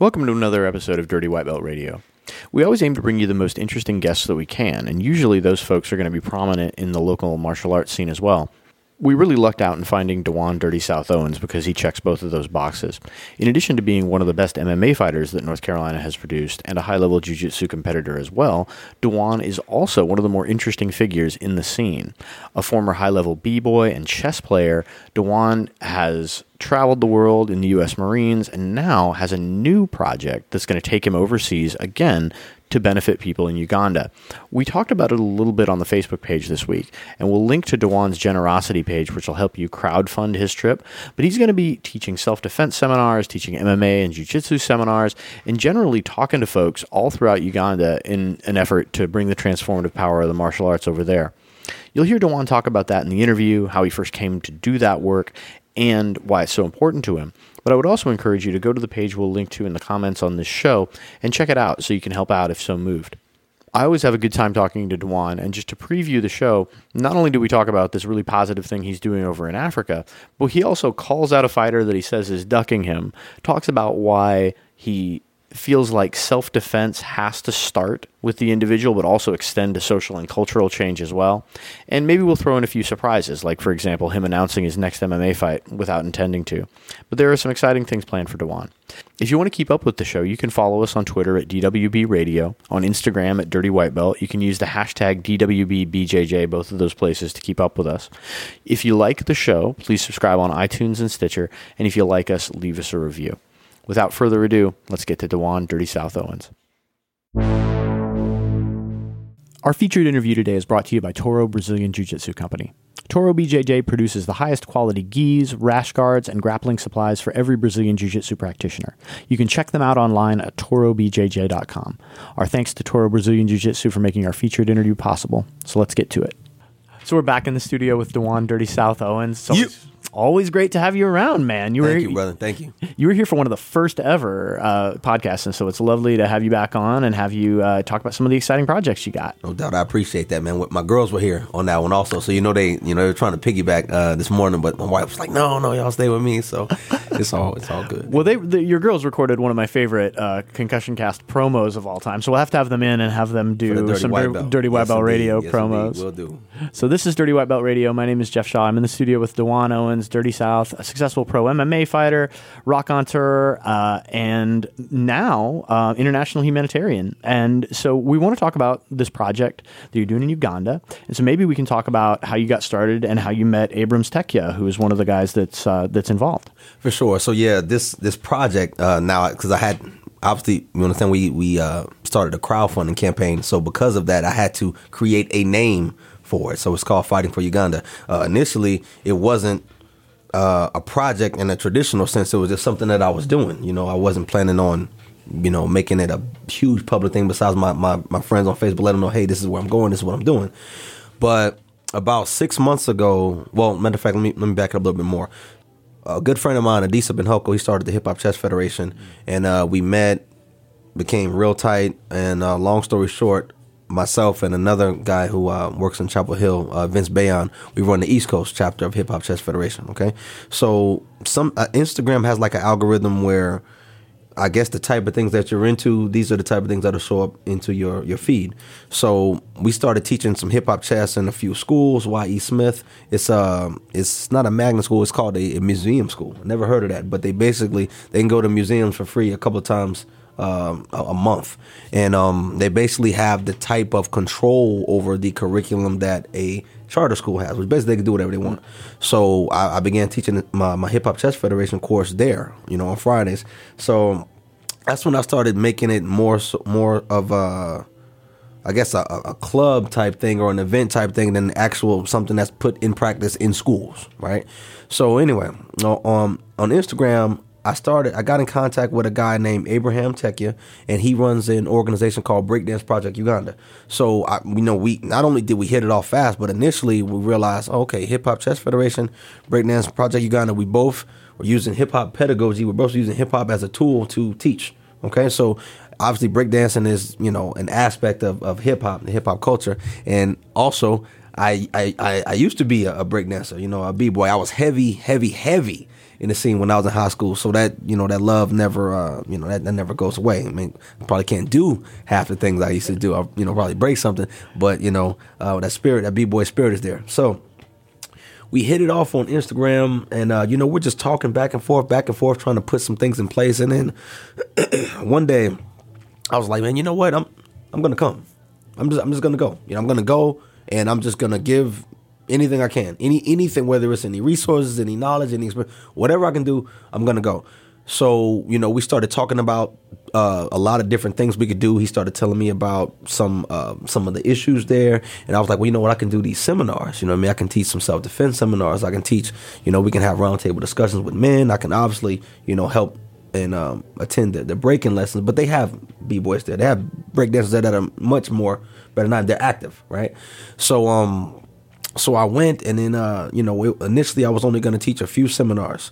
Welcome to another episode of Dirty White Belt Radio. We always aim to bring you the most interesting guests that we can, and usually those folks are going to be prominent in the local martial arts scene as well we really lucked out in finding Dewan Dirty South Owens because he checks both of those boxes. In addition to being one of the best MMA fighters that North Carolina has produced and a high level jiu jitsu competitor as well, Dewan is also one of the more interesting figures in the scene. A former high level b boy and chess player, Dewan has traveled the world in the U.S. Marines and now has a new project that's going to take him overseas again to benefit people in Uganda. We talked about it a little bit on the Facebook page this week, and we'll link to Dewan's generosity page, which will help you crowdfund his trip. But he's going to be teaching self defense seminars, teaching MMA and jiu jitsu seminars, and generally talking to folks all throughout Uganda in an effort to bring the transformative power of the martial arts over there. You'll hear Dewan talk about that in the interview, how he first came to do that work, and why it's so important to him. But I would also encourage you to go to the page we'll link to in the comments on this show and check it out so you can help out if so moved. I always have a good time talking to Dewan, and just to preview the show, not only do we talk about this really positive thing he's doing over in Africa, but he also calls out a fighter that he says is ducking him, talks about why he feels like self defense has to start with the individual, but also extend to social and cultural change as well. And maybe we'll throw in a few surprises, like, for example, him announcing his next MMA fight without intending to. But there are some exciting things planned for Dewan. If you want to keep up with the show, you can follow us on Twitter at DWB Radio, on Instagram at Dirty White Belt. You can use the hashtag DWBBJJ, both of those places, to keep up with us. If you like the show, please subscribe on iTunes and Stitcher. And if you like us, leave us a review. Without further ado, let's get to Dewan Dirty South Owens. Our featured interview today is brought to you by Toro Brazilian Jiu Jitsu Company. Toro BJJ produces the highest quality gis, rash guards, and grappling supplies for every Brazilian Jiu Jitsu practitioner. You can check them out online at torobjj.com. Our thanks to Toro Brazilian Jiu Jitsu for making our featured interview possible. So let's get to it. So we're back in the studio with Dewan Dirty South Owens. So yep always great to have you around, man. You were Thank you, brother. Thank you. You were here for one of the first ever uh, podcasts, and so it's lovely to have you back on and have you uh, talk about some of the exciting projects you got. No doubt, I appreciate that, man. My girls were here on that one also, so you know they, you know, they're trying to piggyback uh, this morning, but my wife was like, "No, no, y'all stay with me." So it's all, it's all good. Well, they, the, your girls recorded one of my favorite uh, concussion cast promos of all time, so we'll have to have them in and have them do the some white dirty, White yes, Belt Radio yes, promos. We'll do. So this is Dirty White Belt Radio. My name is Jeff Shaw. I'm in the studio with Dewan Owens, Dirty South a successful pro MMA fighter, raconteur, uh, and now uh, international humanitarian. And so we want to talk about this project that you're doing in Uganda. And so maybe we can talk about how you got started and how you met Abramz Tekya, who is one of the guys that's uh, that's involved. For sure. So yeah, this this project uh, now because I had obviously you understand we we uh, started a crowdfunding campaign. So because of that, I had to create a name for it. So it's called Fighting for Uganda. Uh, initially, it wasn't uh, a project in a traditional sense. It was just something that I was doing. You know, I wasn't planning on, you know, making it a huge public thing. Besides my my, my friends on Facebook, let them know, hey, this is where I'm going. This is what I'm doing. But about six months ago, well, matter of fact, let me let me back it up a little bit more. A good friend of mine, Adisa Banjoko, he started the Hip Hop Chess Federation, and uh, we met, became real tight. And uh, long story short, myself and another guy who uh, works in Chapel Hill, uh, Vince Bayon, we run the East Coast chapter of Hip Hop Chess Federation. Okay, so some uh, Instagram has like an algorithm where I guess the type of things that you're into, these are the type of things that'll show up into your your feed. So we started teaching some hip hop chess in a few schools. Y. E. Smith. It's uh, it's not a magnet school. It's called a, a museum school. Never heard of that, but they basically they can go to museums for free a couple of times um, a, month, and um, they basically have the type of control over the curriculum that a charter school has, which basically they can do whatever they want. So I, I began teaching my, my Hip Hop Chess Federation course there, you know, on Fridays. So that's when I started making it more more of a I guess a, a club type thing or an event type thing than actual something that's put in practice in schools, right? So anyway, on on Instagram, I started. I got in contact with a guy named Abraham Tekya, and he runs an organization called Breakdance Project Uganda. So I, you know, we not only did we hit it off fast, but initially we realized, okay, Hip Hop Chess Federation, Breakdance Project Uganda, we both were using hip hop pedagogy. We're both using hip hop as a tool to teach. Okay, so obviously breakdancing is you know an aspect of, of hip hop, the hip hop culture, and also I, I I used to be a, a breakdancer, you know, a b boy. I was heavy, heavy, heavy in the scene when I was in high school. So that you know that love never uh, you know that, that never goes away. I mean, I probably can't do half the things I used to do. I you know probably break something, but you know uh, that spirit, that b boy spirit is there. So we hit it off on Instagram, and uh, you know we're just talking back and forth, back and forth, trying to put some things in place. And then one day, I was like, man, you know what? I'm I'm gonna come. I'm just I'm just gonna go. You know, I'm gonna go, and I'm just gonna give anything I can, any anything, whether it's any resources, any knowledge, any experience, whatever I can do, I'm gonna go. So you know, we started talking about uh, a lot of different things we could do. He started telling me about some uh, some of the issues there, and I was like, well, you know what, I can do these seminars. You know, I mean, I can teach some self defense seminars. I can teach. You know, we can have roundtable discussions with men. I can obviously, you know, help and um, attend the, the breaking lessons. But they have b boys there. They have breakdancers there that are much more better not. They're active, right? So um, so I went, and then uh, you know, initially I was only going to teach a few seminars.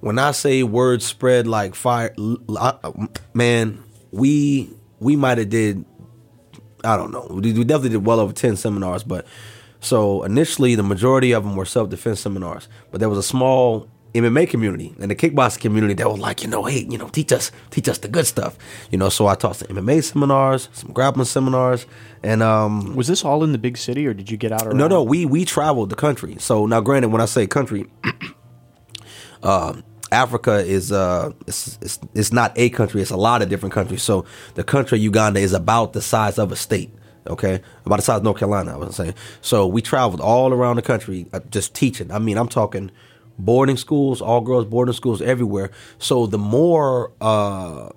When I say words spread like fire, man, we we might have did, I don't know, we definitely did well over ten seminars. But so initially, the majority of them were self defense seminars, but there was a small MMA community and the kickboxing community that was like, you know, hey, you know, teach us, teach us the good stuff, you know. So I taught some MMA seminars, some grappling seminars, and um, was this all in the big city, or did you get out? Around? No, no, we we traveled the country. So now, granted, when I say country, uh, Africa is uh, it's, it's it's not a country; it's a lot of different countries. So the country Uganda is about the size of a state okay about the size of north carolina i was saying so we traveled all around the country uh, just teaching i mean i'm talking boarding schools, all girls boarding schools everywhere. So the more uh,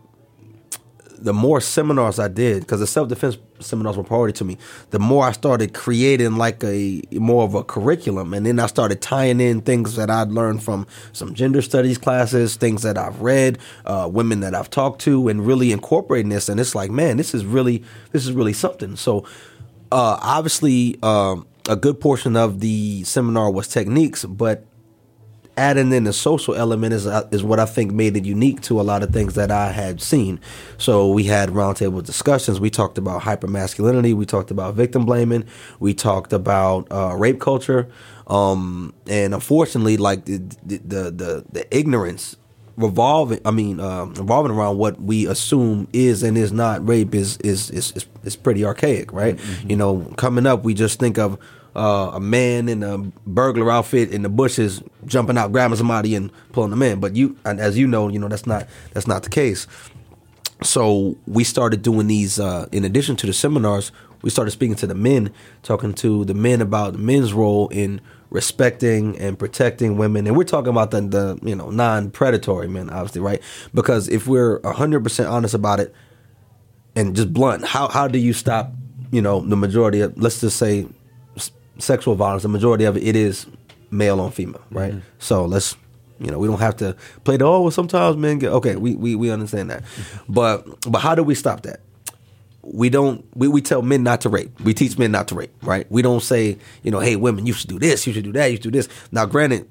the more seminars I did, because the self defense seminars were priority to me, the more I started creating like a more of a curriculum, and then I started tying in things that I'd learned from some gender studies classes, things that I've read, uh, women that I've talked to, and really incorporating this. And it's like, man, this is really this is really something. So uh, obviously. Um, a good portion of the seminar was techniques, but adding in the social element is uh, is what I think made it unique to a lot of things that I had seen. So we had roundtable discussions. We talked about hypermasculinity. We talked about victim blaming. We talked about uh, rape culture. Um, and unfortunately, like the the the, the ignorance revolving i mean um, revolving around what we assume is and is not rape is is is is, is pretty archaic right mm-hmm. you know coming up we just think of uh, a man in a burglar outfit in the bushes jumping out, grabbing somebody and pulling them in. But you, as you know, you know that's not that's not the case. So we started doing these. Uh, in addition to the seminars, we started speaking to the men, talking to the men about men's role in respecting and protecting women. And we're talking about the, the you know non-predatory men, obviously, right? Because if we're hundred percent honest about it and just blunt, how how do you stop? You know, the majority of let's just say sexual violence, the majority of it, it is male on female, right? Mm-hmm. So let's, you know, we don't have to play the oh. Sometimes men get okay. We we we understand that, mm-hmm. but but how do we stop that? We don't. We, we tell men not to rape. We teach men not to rape, right? We don't say, you know, hey, women, you should do this, you should do that, you should do this. Now, granted,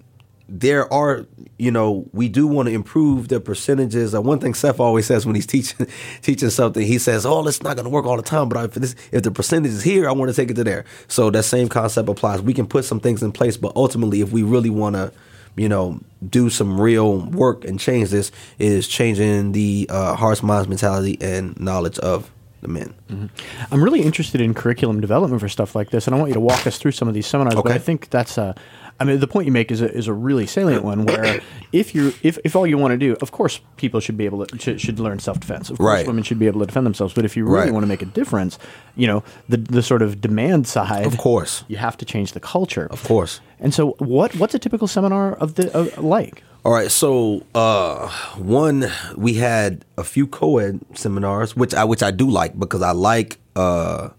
there are, you know, we do want to improve the percentages. Uh, one thing Seth always says when he's teaching teaching something, he says, "Oh, it's not going to work all the time, but if this, if the percentage is here, I want to take it to there." So that same concept applies. We can put some things in place, but ultimately, if we really want to, you know, do some real work and change this, is changing the uh, hearts, minds, mentality, and knowledge of the men. Mm-hmm. I'm really interested in curriculum development for stuff like this, and I want you to walk us through some of these seminars. Okay. But I think that's a I mean, the point you make is a, is a really salient one. Where if you if, if all you want to do, of course, people should be able to should, should learn self defense. Of course, right. women should be able to defend themselves. But if you really right. want to make a difference, you know, the the sort of demand side, of course, you have to change the culture. Of course. And so, what what's a typical seminar of the of, like? All right, so uh, one we had a few co-ed seminars, which I which I do like because I like uh,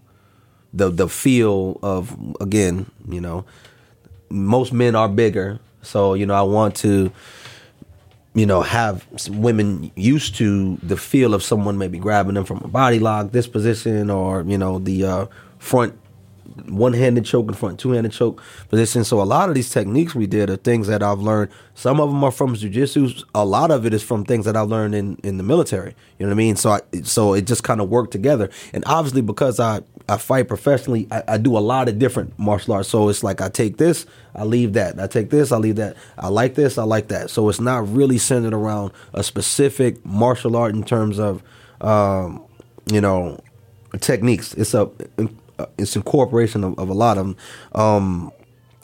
the the feel of again, you know, most men are bigger, so you know I want to you know, have women used to the feel of someone maybe grabbing them from a body lock, this position, or you know, the uh, front one-handed choke in front two-handed choke position. So a lot of these techniques we did are things that I've learned. Some of them are from jujitsu. A lot of it is from things that I learned in, in the military. You know what I mean? So I, so it just kind of worked together. And obviously because I, I fight professionally, I, I do a lot of different martial arts. So it's like I take this, I leave that. I take this, I leave that. I like this, I like that. So it's not really centered around a specific martial art in terms of, um, you know, techniques. It's a it's incorporation of, of a lot of them. Um,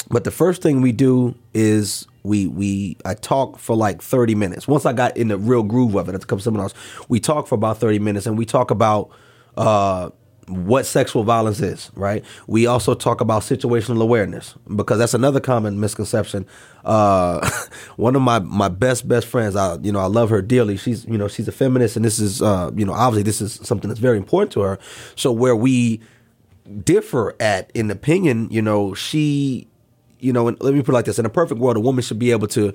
but the first thing we do is we we I talk for like 30 minutes. Once I got in the real groove of it at a couple seminars, we talk for about 30 minutes and we talk about uh, what sexual violence is, right? We also talk about situational awareness because that's another common misconception. Uh, one of my, my best best friends, I you know I love her dearly. She's you know she's a feminist, and this is uh, you know obviously this is something that's very important to her. So where we differ at in opinion, you know, she, you know, let me put it like this: in a perfect world, a woman should be able to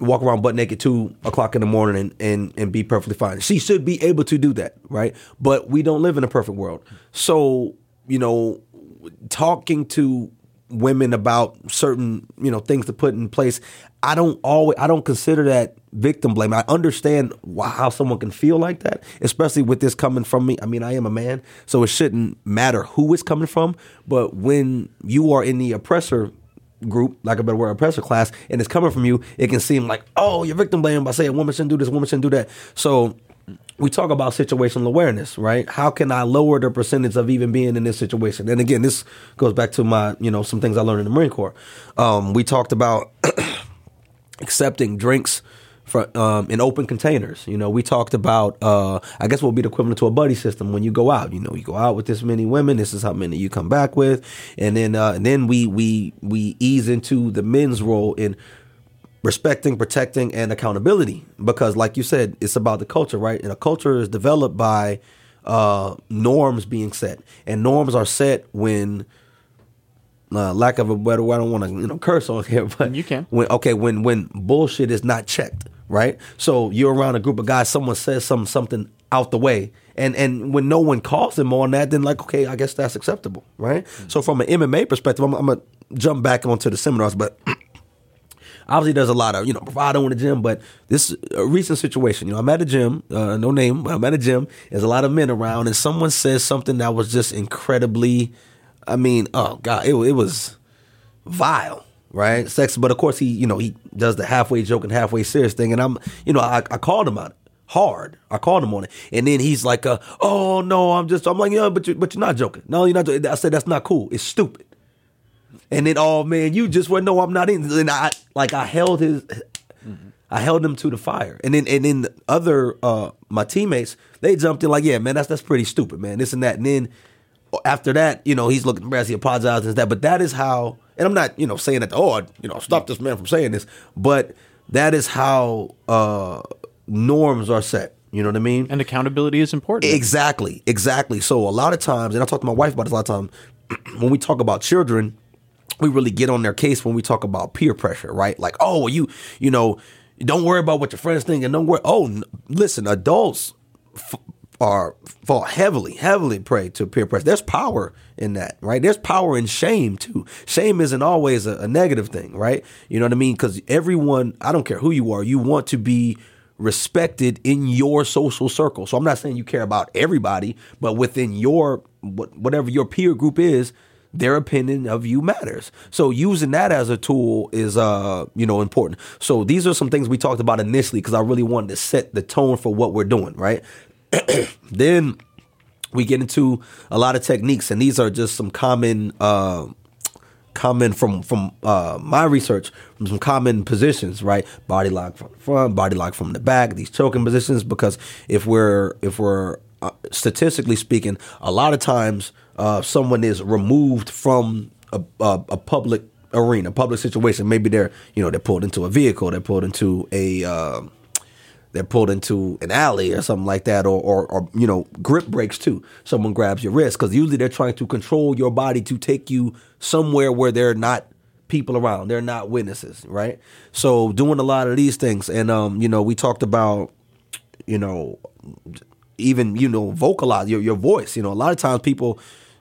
walk around butt naked two o'clock in the morning and, and and be perfectly fine. She should be able to do that, right? But we don't live in a perfect world, so you know, talking to women about certain you know things to put in place i don't always i don't consider that victim blame i understand why, how someone can feel like that especially with this coming from me i mean i am a man so it shouldn't matter who it's coming from but when you are in the oppressor group, like a better word, oppressor class, and it's coming from you, it can seem like, oh, you're victim blaming by saying a woman shouldn't do this, woman shouldn't do that. So we talk about situational awareness, right? How can I lower the percentage of even being in this situation? And again, this goes back to my, you know, some things I learned in the Marine Corps. Um, we talked about accepting drinks for, um, in open containers. You know, we talked about, uh, I guess what would be the equivalent to a buddy system when you go out. You know, you go out with this many women. This is how many you come back with, and then uh, and then we we we ease into the men's role in respecting, protecting, and accountability. Because, like you said, it's about the culture, right? And a culture is developed by uh, norms being set, and norms are set when. Uh, lack of a better word, I don't want to you know curse on here, but You can. When okay, when when bullshit is not checked, right? So you're around a group of guys, someone says some something out the way, and and when no one calls them on that, then like okay, I guess that's acceptable, right? So from an MMA perspective, I'm, I'm gonna jump back onto the seminars, but obviously there's a lot of you know bravado in the gym, but this a recent situation. You know, I'm at a gym, uh, no name, but I'm at a gym. There's a lot of men around, and someone says something that was just incredibly. I mean, oh god, it, it was vile, right? Sex, but of course he, you know, he does the halfway joke and halfway serious thing, and I'm, you know, I, I called him out hard. I called him on it, and then he's like, uh, "Oh no, I'm just," I'm like, "Yeah, but you, but you're not joking. No, you're not." Joking. I said that's not cool. It's stupid. And then, oh man, you just went. No, I'm not in. And I like I held his. I held him to the fire, and then and then the other uh, my teammates they jumped in like, yeah, man, that's that's pretty stupid, man, this and that. And then after that, you know, he's looking embarrassed, he apologizes and that. But that is how, and I'm not, you know, saying that. Oh, I, you know, stop this man from saying this, but that is how uh, norms are set. You know what I mean? And accountability is important. Exactly, exactly. So a lot of times, and I talk to my wife about this a lot of times, when we talk about children, we really get on their case when we talk about peer pressure, right? Like, oh, you, you know, don't worry about what your friends think, and don't worry. Oh, n- listen, adults f- are fall heavily, heavily prey to peer pressure. There's power in that, right? There's power in shame too. Shame isn't always a, a negative thing, right? You know what I mean? Because everyone, I don't care who you are, you want to be respected in your social circle. So I'm not saying you care about everybody, but within your whatever your peer group is, their opinion of you matters. So using that as a tool is uh, you know, important. So these are some things we talked about initially because I really wanted to set the tone for what we're doing, right? then we get into a lot of techniques and these are just some common uh, common from from uh, my research from some common positions right? Body lock from the front body lock from the back these choking positions because if we're if we're uh, statistically speaking a lot of times uh, someone is removed from a, a, a public arena public situation. Maybe they're you know they're pulled into a vehicle they're pulled into a uh, they're pulled into an alley or something like that, or or, or you know grip breaks too. Someone grabs your wrist because usually they're trying to control your body to take you somewhere where they're not people around, they're not witnesses, right? So doing a lot of these things, and um, you know, we talked about you know even you know vocalize your your voice. You know, a lot of times people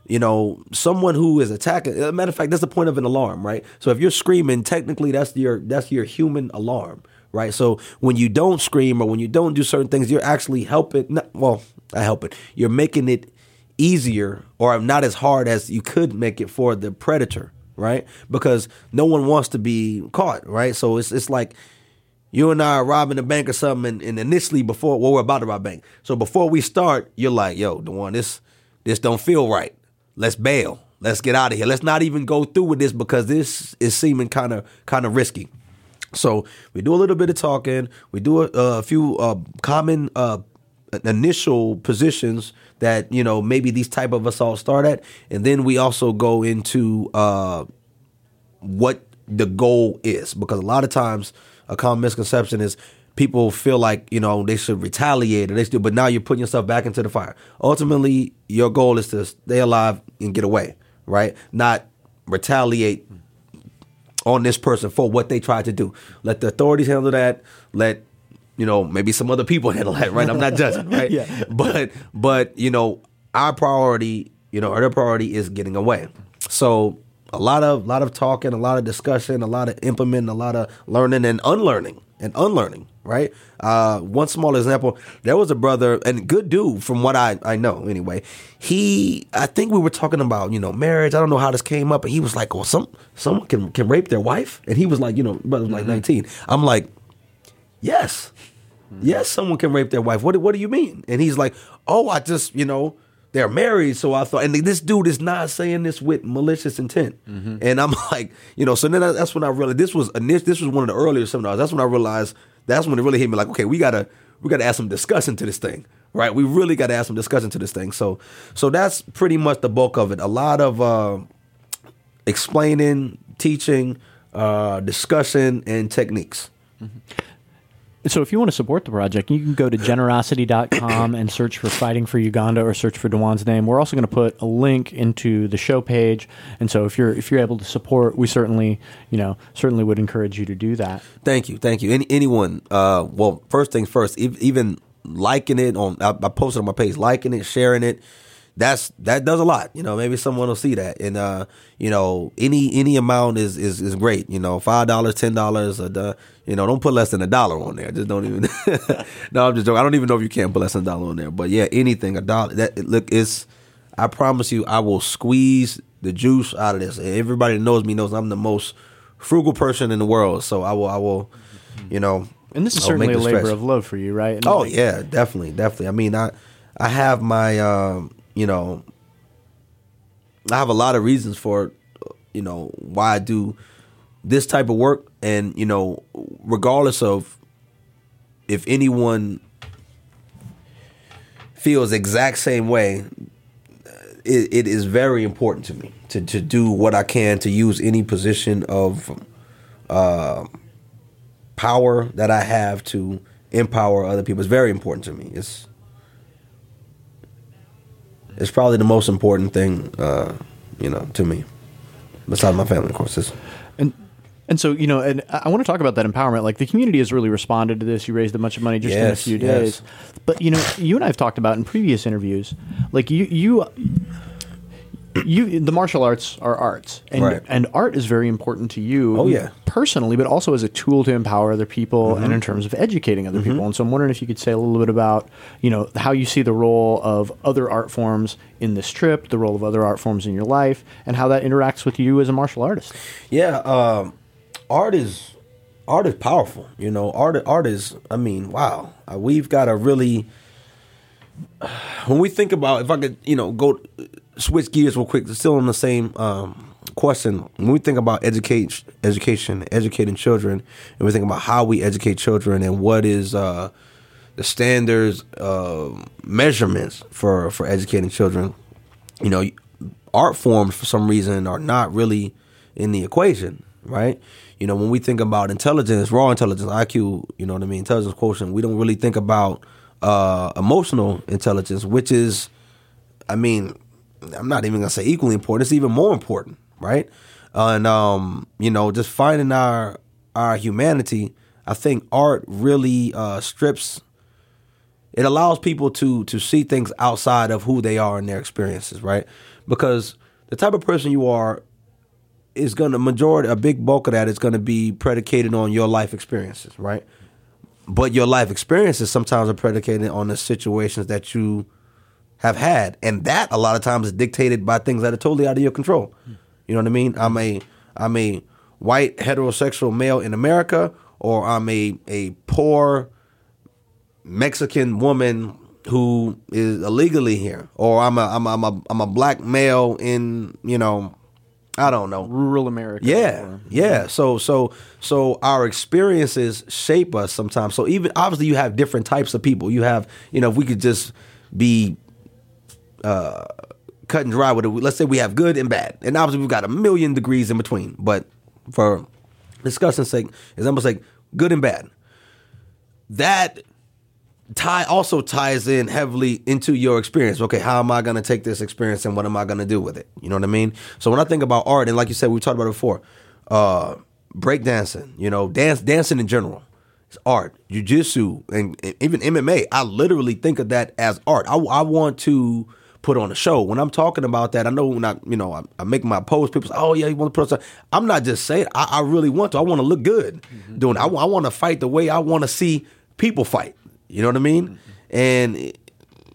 you know, someone who is attacking. Matter of fact, that's the point of an alarm, right? So if you're screaming, technically that's your that's your human alarm, right? So when you don't scream or when you don't do certain things, you're actually helping. Not, well, I help it. You're making it easier or not as hard as you could make it for the predator, right? Because no one wants to be caught, right? So it's it's like you and I are robbing a bank or something, and, and initially before well, we're about to rob a bank. So before we start, you're like, "Yo, the one this this don't feel right. Let's bail. Let's get out of here. Let's not even go through with this because this is seeming kind of kind of risky." So we do a little bit of talking. We do a, a few uh, common uh, initial positions that you know maybe these type of assaults start at, and then we also go into uh, what the goal is because a lot of times a common misconception is people feel like you know they should retaliate or they should, but now you're putting yourself back into the fire. Ultimately, your goal is to stay alive and get away, right? Not retaliate on this person for what they tried to do. Let the authorities handle that. Let you know maybe some other people handle that. Right? I'm not judging. Right? Yeah. But but you know our priority, you know, our priority is getting away. So a lot of a lot of talking, a lot of discussion, a lot of implementing, a lot of learning and unlearning and unlearning. Right. Uh, one small example: there was a brother and good dude, from what I I know anyway. He, I think we were talking about you know marriage. I don't know how this came up, and he was like, "Well, some someone can can rape their wife," and he was like, you know, brother was like 19. I'm like, yes. Yes, someone can rape their wife. What what do you mean? And he's like, "Oh, I just, you know, they're married, so I thought." And this dude is not saying this with malicious intent. And I'm like, you know, so then I- that's when I realized this was init- this was one of the earlier seminars. That's when I realized that's when it really hit me. Like, okay, we gotta we gotta add some discussion to this thing, right? We really gotta add some discussion to this thing. So so that's pretty much the bulk of it. A lot of uh, explaining, teaching, uh, discussion, and techniques. So if you want to support the project, you can go to generosity.com and search for Fighting for Uganda or search for Dewan's name. We're also going to put a link into the show page. And so if you're if you're able to support, we certainly, you know, certainly would encourage you to do that. Thank you, thank you. Any, anyone? Uh, well, first things first. ev- Even liking it on, I, I posted on my page, liking it, sharing it. That's that does a lot. You know, maybe someone will see that, and uh, you know, any any amount is is is great. You know, five dollars, ten dollars, or the, you know, don't put less than a dollar on there. Just don't even. no, I'm just joking. I don't even know if you can put less than a dollar on there. But yeah, anything a dollar. That look, it's. I promise you, I will squeeze the juice out of this. Everybody that knows me knows I'm the most frugal person in the world. So I will, I will, you know. And this is I'll certainly a labor stretch. of love for you, right? And Oh like- yeah, definitely, definitely. I mean, I I have my um, you know, I have a lot of reasons for you know why I do this type of work, and you know, regardless of if anyone feels exact same way, it, it is very important to me to to do what I can to use any position of uh, power that I have to empower other people. It's very important to me. It's it's probably the most important thing, uh, you know, to me. Besides my family, of course. It's, And and so you know, and I want to talk about that empowerment. Like the community has really responded to this. You raised a bunch of money just in a Yes, few yes. days. But you know, you and I have talked about in previous interviews, like you you. You, the martial arts are arts, and Right. and art is very important to you. Oh, yeah. personally, but also as a tool to empower other people, Mm-hmm. and in terms of educating other people. And so, I'm wondering if you could say a little bit about, you know, how you see the role of other art forms in this trip, the role of other art forms in your life, and how that interacts with you as a martial artist. yeah, um, art is art is powerful. You know, art art is. I mean, wow, uh, we've got to really. When we think about, if I could, you know, go switch gears real quick, still on the same um, question. When we think about educate, education, educating children, and we think about how we educate children and what is uh, the standards, uh, measurements for for educating children, you know, art forms for some reason are not really in the equation, right? you know, when we think about intelligence, raw intelligence, IQ, you know what I mean, intelligence quotient, we don't really think about uh, emotional intelligence, which is, I mean, I'm not even gonna say equally important. It's even more important, right? and um, you know, just finding our our humanity. I think art really uh, strips. It allows people to to see things outside of who they are and their experiences, right? Because the type of person you are is going to majority a big bulk of that is going to be predicated on your life experiences, right? But your life experiences sometimes are predicated on the situations that you have had, and that a lot of times is dictated by things that are totally out of your control. You know what I mean? I'm a I'm a white heterosexual male in America, or I'm a a poor Mexican woman who is illegally here, or I'm a I'm a, I'm a, I'm a black male in you know I don't know rural America. yeah, or- yeah. So so so our experiences shape us sometimes. So even obviously you have different types of people. You have you know if we could just be uh, cut and dry with it. Let's say we have good and bad, and obviously we've got a million degrees in between. But for discussion's sake, it's almost like good and bad. That tie also ties in heavily into your experience. Okay, how am I going to take this experience and what am I going to do with it? You know what I mean? So when I think about art, and like you said, we talked about it before, uh, breakdancing, you know, dance, dancing in general, it's art. Jiu-jitsu and, and even MMA, I literally think of that as art. I, I want to put on a show. When I'm talking about that, I know when I, you know, I, I make my post, people say, "Oh yeah, you want to put on." Something. I'm not just saying. I, I really want to. I want to look good mm-hmm. doing. It. I, I want to fight the way I want to see people fight. You know what I mean? Mm-hmm. And it-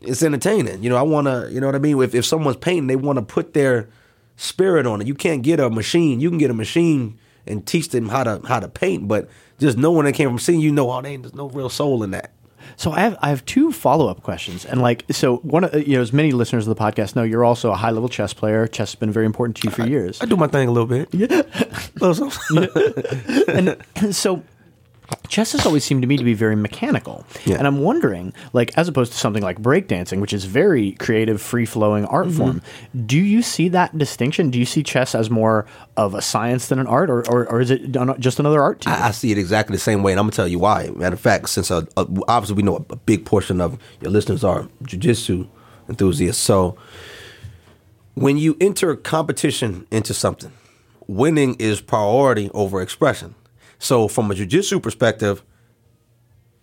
it's entertaining. You know, I want to. You know what I mean? If if someone's painting, they want to put their spirit on it. You can't get a machine. You can get a machine and teach them how to how to paint, but just knowing they came from seeing, you know, oh, they, there's no real soul in that. So I have I have two follow up questions, and like so one of you know as many listeners of the podcast know, you're also a high level chess player. Chess has been very important to you for years. I do my thing a little bit. Yeah. and so chess has always seemed to me to be very mechanical Yeah. and i'm wondering like as opposed to something like breakdancing which is very creative free-flowing art Mm-hmm. form do you see that distinction do you see chess as more of a science than an art or, or, or is it just another art to you I, I see it exactly the same way, and I'm gonna tell you why. Matter of fact, since uh, uh, obviously we know a, a big portion of your listeners are jujitsu enthusiasts, so when you enter competition into something, winning is priority over expression. So from a jujitsu perspective,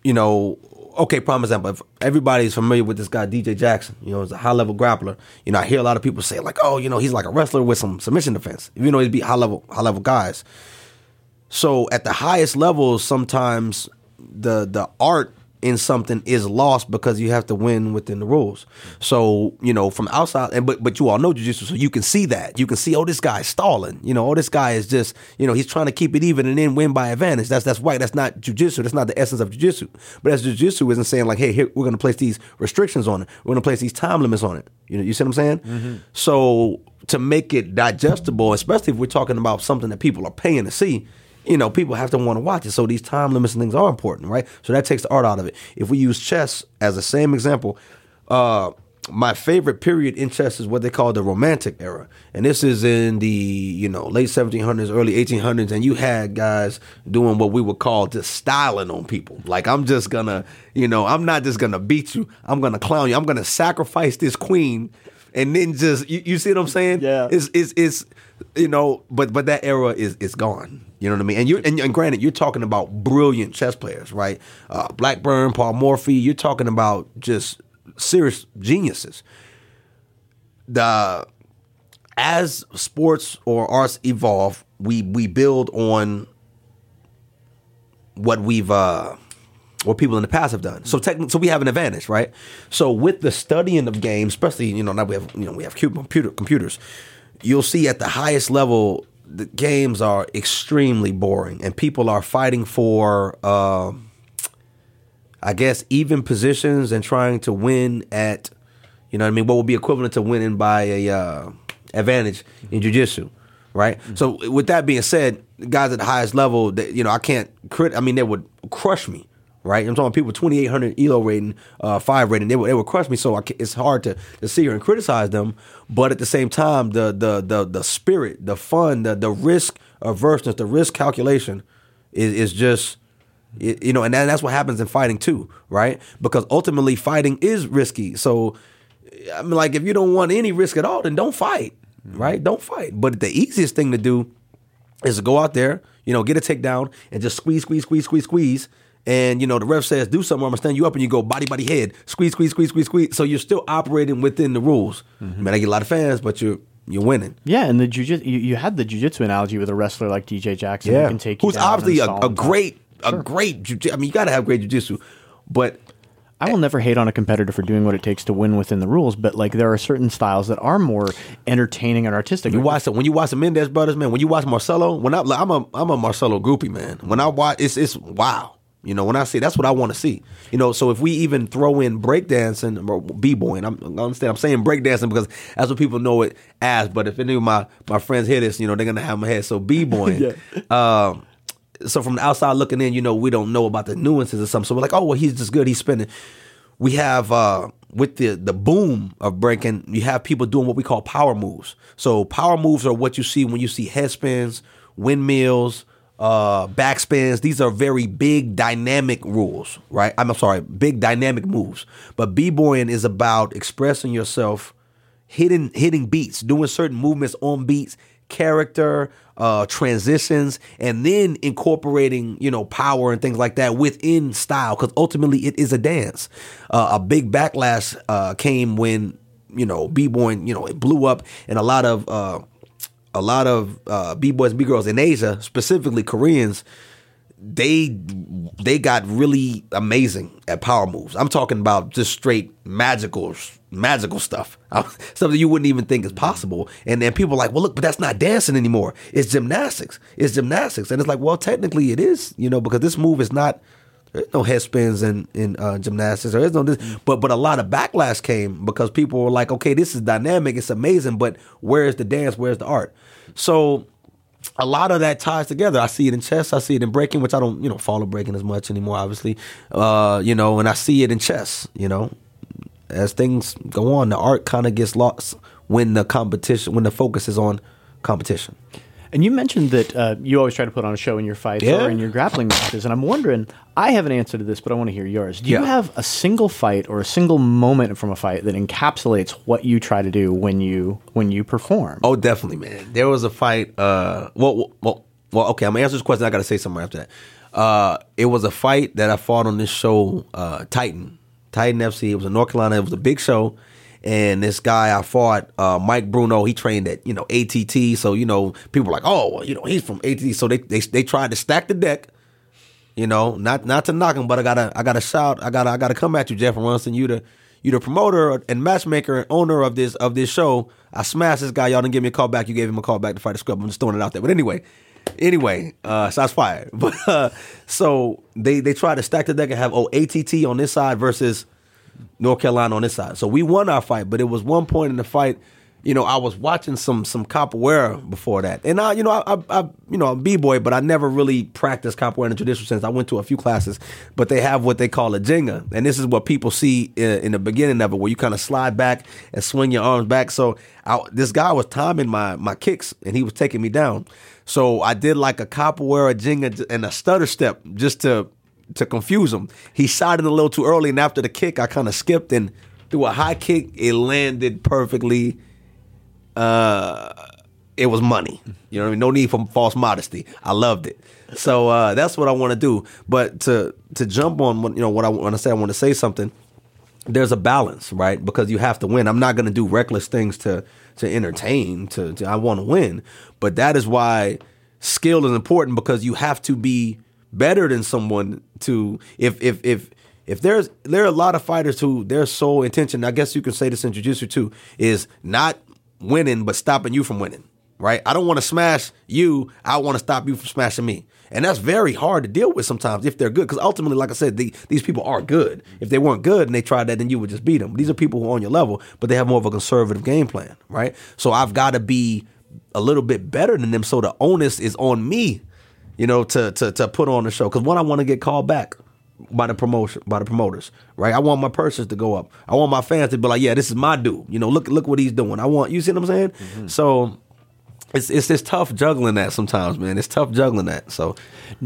you know, okay, prime example, if everybody's familiar with this guy, DJ Jackson, you know, he's a high level grappler. You know, I hear a lot of people say, like, oh, you know, he's like a wrestler with some submission defense. You know, he's beat high level, high level guys. So at the highest levels, sometimes the the art in something is lost because you have to win within the rules. So you know from outside, and but but you all know jujitsu, so you can see that. You can see, oh, this guy's stalling. You know, oh, this guy is just you know he's trying to keep it even and then win by advantage. That's that's right. That's not jujitsu. That's not the essence of jujitsu. But as jujitsu isn't saying like, hey, here we're going to place these restrictions on it. We're going to place these time limits on it. You know, you see what I'm saying? Mm-hmm. So to make it digestible, especially if we're talking about something that people are paying to see, you know, people have to want to watch it. So these time limits and things are important, right? So that takes the art out of it. If we use chess as the same example, uh, my favorite period in chess is what they call the Romantic era, and this is in the you know late 1700s, early 1800s, and you had guys doing what we would call just styling on people. Like I'm just gonna, you know, I'm not just gonna beat you. I'm gonna clown you. I'm gonna sacrifice this queen, and then just you, you see what I'm saying? Yeah. It's it's it's you know, but but that era is is gone. You know what I mean? And you and, and granted, you're talking about brilliant chess players, right? Uh, Blackburne, Paul Morphy. You're talking about just serious geniuses. The as sports or arts evolve, we we build on what we've uh what people in the past have done. So technically, so we have an advantage, right? So with the studying of games, especially you know now we have you know we have computer computers, you'll see at the highest level the games are extremely boring, and people are fighting for. Uh, I guess even positions and trying to win at, you know what I mean, what would be equivalent to winning by a uh, advantage in jujitsu, right? So with that being said, guys at the highest level, they, you know, I can't crit. I mean, they would crush me, right? I'm talking people twenty eight hundred elo rating, uh, five rating. They would they would crush me. So I, it's hard to to see her and criticize them, but at the same time, the the the the spirit, the fun, the the risk averseness, the risk calculation is is just you know, and that, that's what happens in fighting too, right? Because ultimately, fighting is risky. So, I mean, like if you don't want any risk at all, then don't fight, right? Don't fight. But the easiest thing to do is to go out there, you know, get a takedown and just squeeze, squeeze, squeeze, squeeze, squeeze. And you know, the ref says do something, I'm gonna stand you up and you go body, body, head, squeeze, squeeze, squeeze, squeeze, squeeze. So you're still operating within the rules. I mean, I get a lot of fans, but you're you're winning. Yeah, and the jiu-jitsu, you, you had the jiu-jitsu analogy with a wrestler like DJ Jackson who can take you who's down obviously a, a great, a great. Jiu- I mean, you got to have great jujitsu, but I will never hate on a competitor for doing what it takes to win within the rules, but like there are certain styles that are more entertaining and artistic. You watch the, when you watch the Mendes brothers, man. When you watch Marcelo, when I like, I'm a I'm a Marcelo groupie, man. When I watch, it's it's wow. You know, when I see that's what I want to see. You know, so if we even throw in breakdancing or b-boying, I'm, I understand. I'm saying breakdancing because that's what people know it as. But if any of my my friends hear this, you know, they're gonna have my head. So b-boying. um, so from the outside looking in, you know, we don't know about the nuances or something. So we're like, oh well, he's just good. He's spinning. We have uh, with the the boom of breaking, you have people doing what we call power moves. So power moves are what you see when you see head spins, windmills, uh, backspins. These are very big dynamic rules, right? I'm sorry, big dynamic moves. But b-boying is about expressing yourself hitting hitting beats, doing certain movements on beats, character, uh, transitions, and then incorporating you know power and things like that within style. Because ultimately, it is a dance. Uh, a big backlash uh, came when you know b-boying you know it blew up, and a lot of uh, a lot of uh, b-boys and b-girls in Asia, specifically Koreans, they they got really amazing at power moves. I'm talking about just straight magical magical stuff, something you wouldn't even think is possible. And then people are like, well, look, but that's not dancing anymore. It's gymnastics. It's gymnastics, and it's like, well, technically it is, you know, because this move is not. There's no head spins in in uh, gymnastics. There is no this, but but a lot of backlash came because people were like, okay, this is dynamic, it's amazing, but where's the dance? Where's the art? So a lot of that ties together. I see it in chess. I see it in breaking, which I don't, you know, follow breaking as much anymore, obviously. Uh, you know, and I see it in chess. You know, as things go on, the art kind of gets lost when the competition, when the focus is on competition. And you mentioned that uh, you always try to put on a show in your fights Yeah. or in your grappling matches, and I'm wondering. I have an answer to this, but I want to hear yours. Do you have a single fight or a single moment from a fight that encapsulates what you try to do when you when you perform? Oh, definitely, man. There was a fight. Uh, well, well, well. Okay, I'm gonna answer this question. I got to say something after that. Uh, it was a fight that I fought on this show, uh, Titan, Titan FC. It was in North Carolina. It was a big show, and this guy I fought, uh, Mike Bruno. He trained at you know ATT. So you know people were like, oh, well, you know he's from ATT. So they they they tried to stack the deck. You know, not not to knock him, but I gotta I gotta shout. I gotta I gotta come at you, Jeff Runson. You the you the promoter and matchmaker and owner of this of this show. I smashed this guy. Y'all didn't give me a call back. You gave him a call back to fight the scrub. I'm just throwing it out there. But anyway, anyway, uh, shots fired. But uh, so they they tried to stack the deck and have oh ATT on this side versus North Carolina on this side. So we won our fight, but it was one point in the fight. You know, I was watching some some capoeira before that, and I, you know, I, I, I you know, I'm b boy, but I never really practiced capoeira in the traditional sense. I went to a few classes, but they have what they call a ginga, and this is what people see in, in the beginning of it, where you kind of slide back and swing your arms back. So I, this guy was timing my my kicks, and he was taking me down. So I did like a capoeira ginga and a stutter step just to to confuse him. He shot it a little too early, and after the kick, I kind of skipped and threw a high kick. It landed perfectly. Uh, it was money. You know what I mean? No need for false modesty. I loved it. So uh, that's what I want to do. But to to jump on, what- you know, what I want to say, I want to say something. There's a balance, right? Because you have to win. I'm not going to do reckless things to to entertain. To, to I want to win, but that is why skill is important because you have to be better than someone to if if if if there's there are a lot of fighters who their sole intention, I guess you can say this in jiu-jitsu too, is not winning but stopping you from winning. Right? I don't want to smash you. I want to stop you from smashing me. And that's very hard to deal with sometimes if they're good. Because ultimately, like I said, the, these people are good. If they weren't good and they tried that, then you would just beat them. These are people who are on your level, but they have more of a conservative game plan, right? So I've got to be a little bit better than them. So the onus is on me, you know, to to to put on the show. Because one, I want to get called back by the promotion by the promoters, right? I want my purses to go up. I want my fans to be like, yeah, this is my dude. You know, look look what he's doing. I want you see what I'm saying? So it's it's it's tough juggling that sometimes, man. It's tough juggling that. So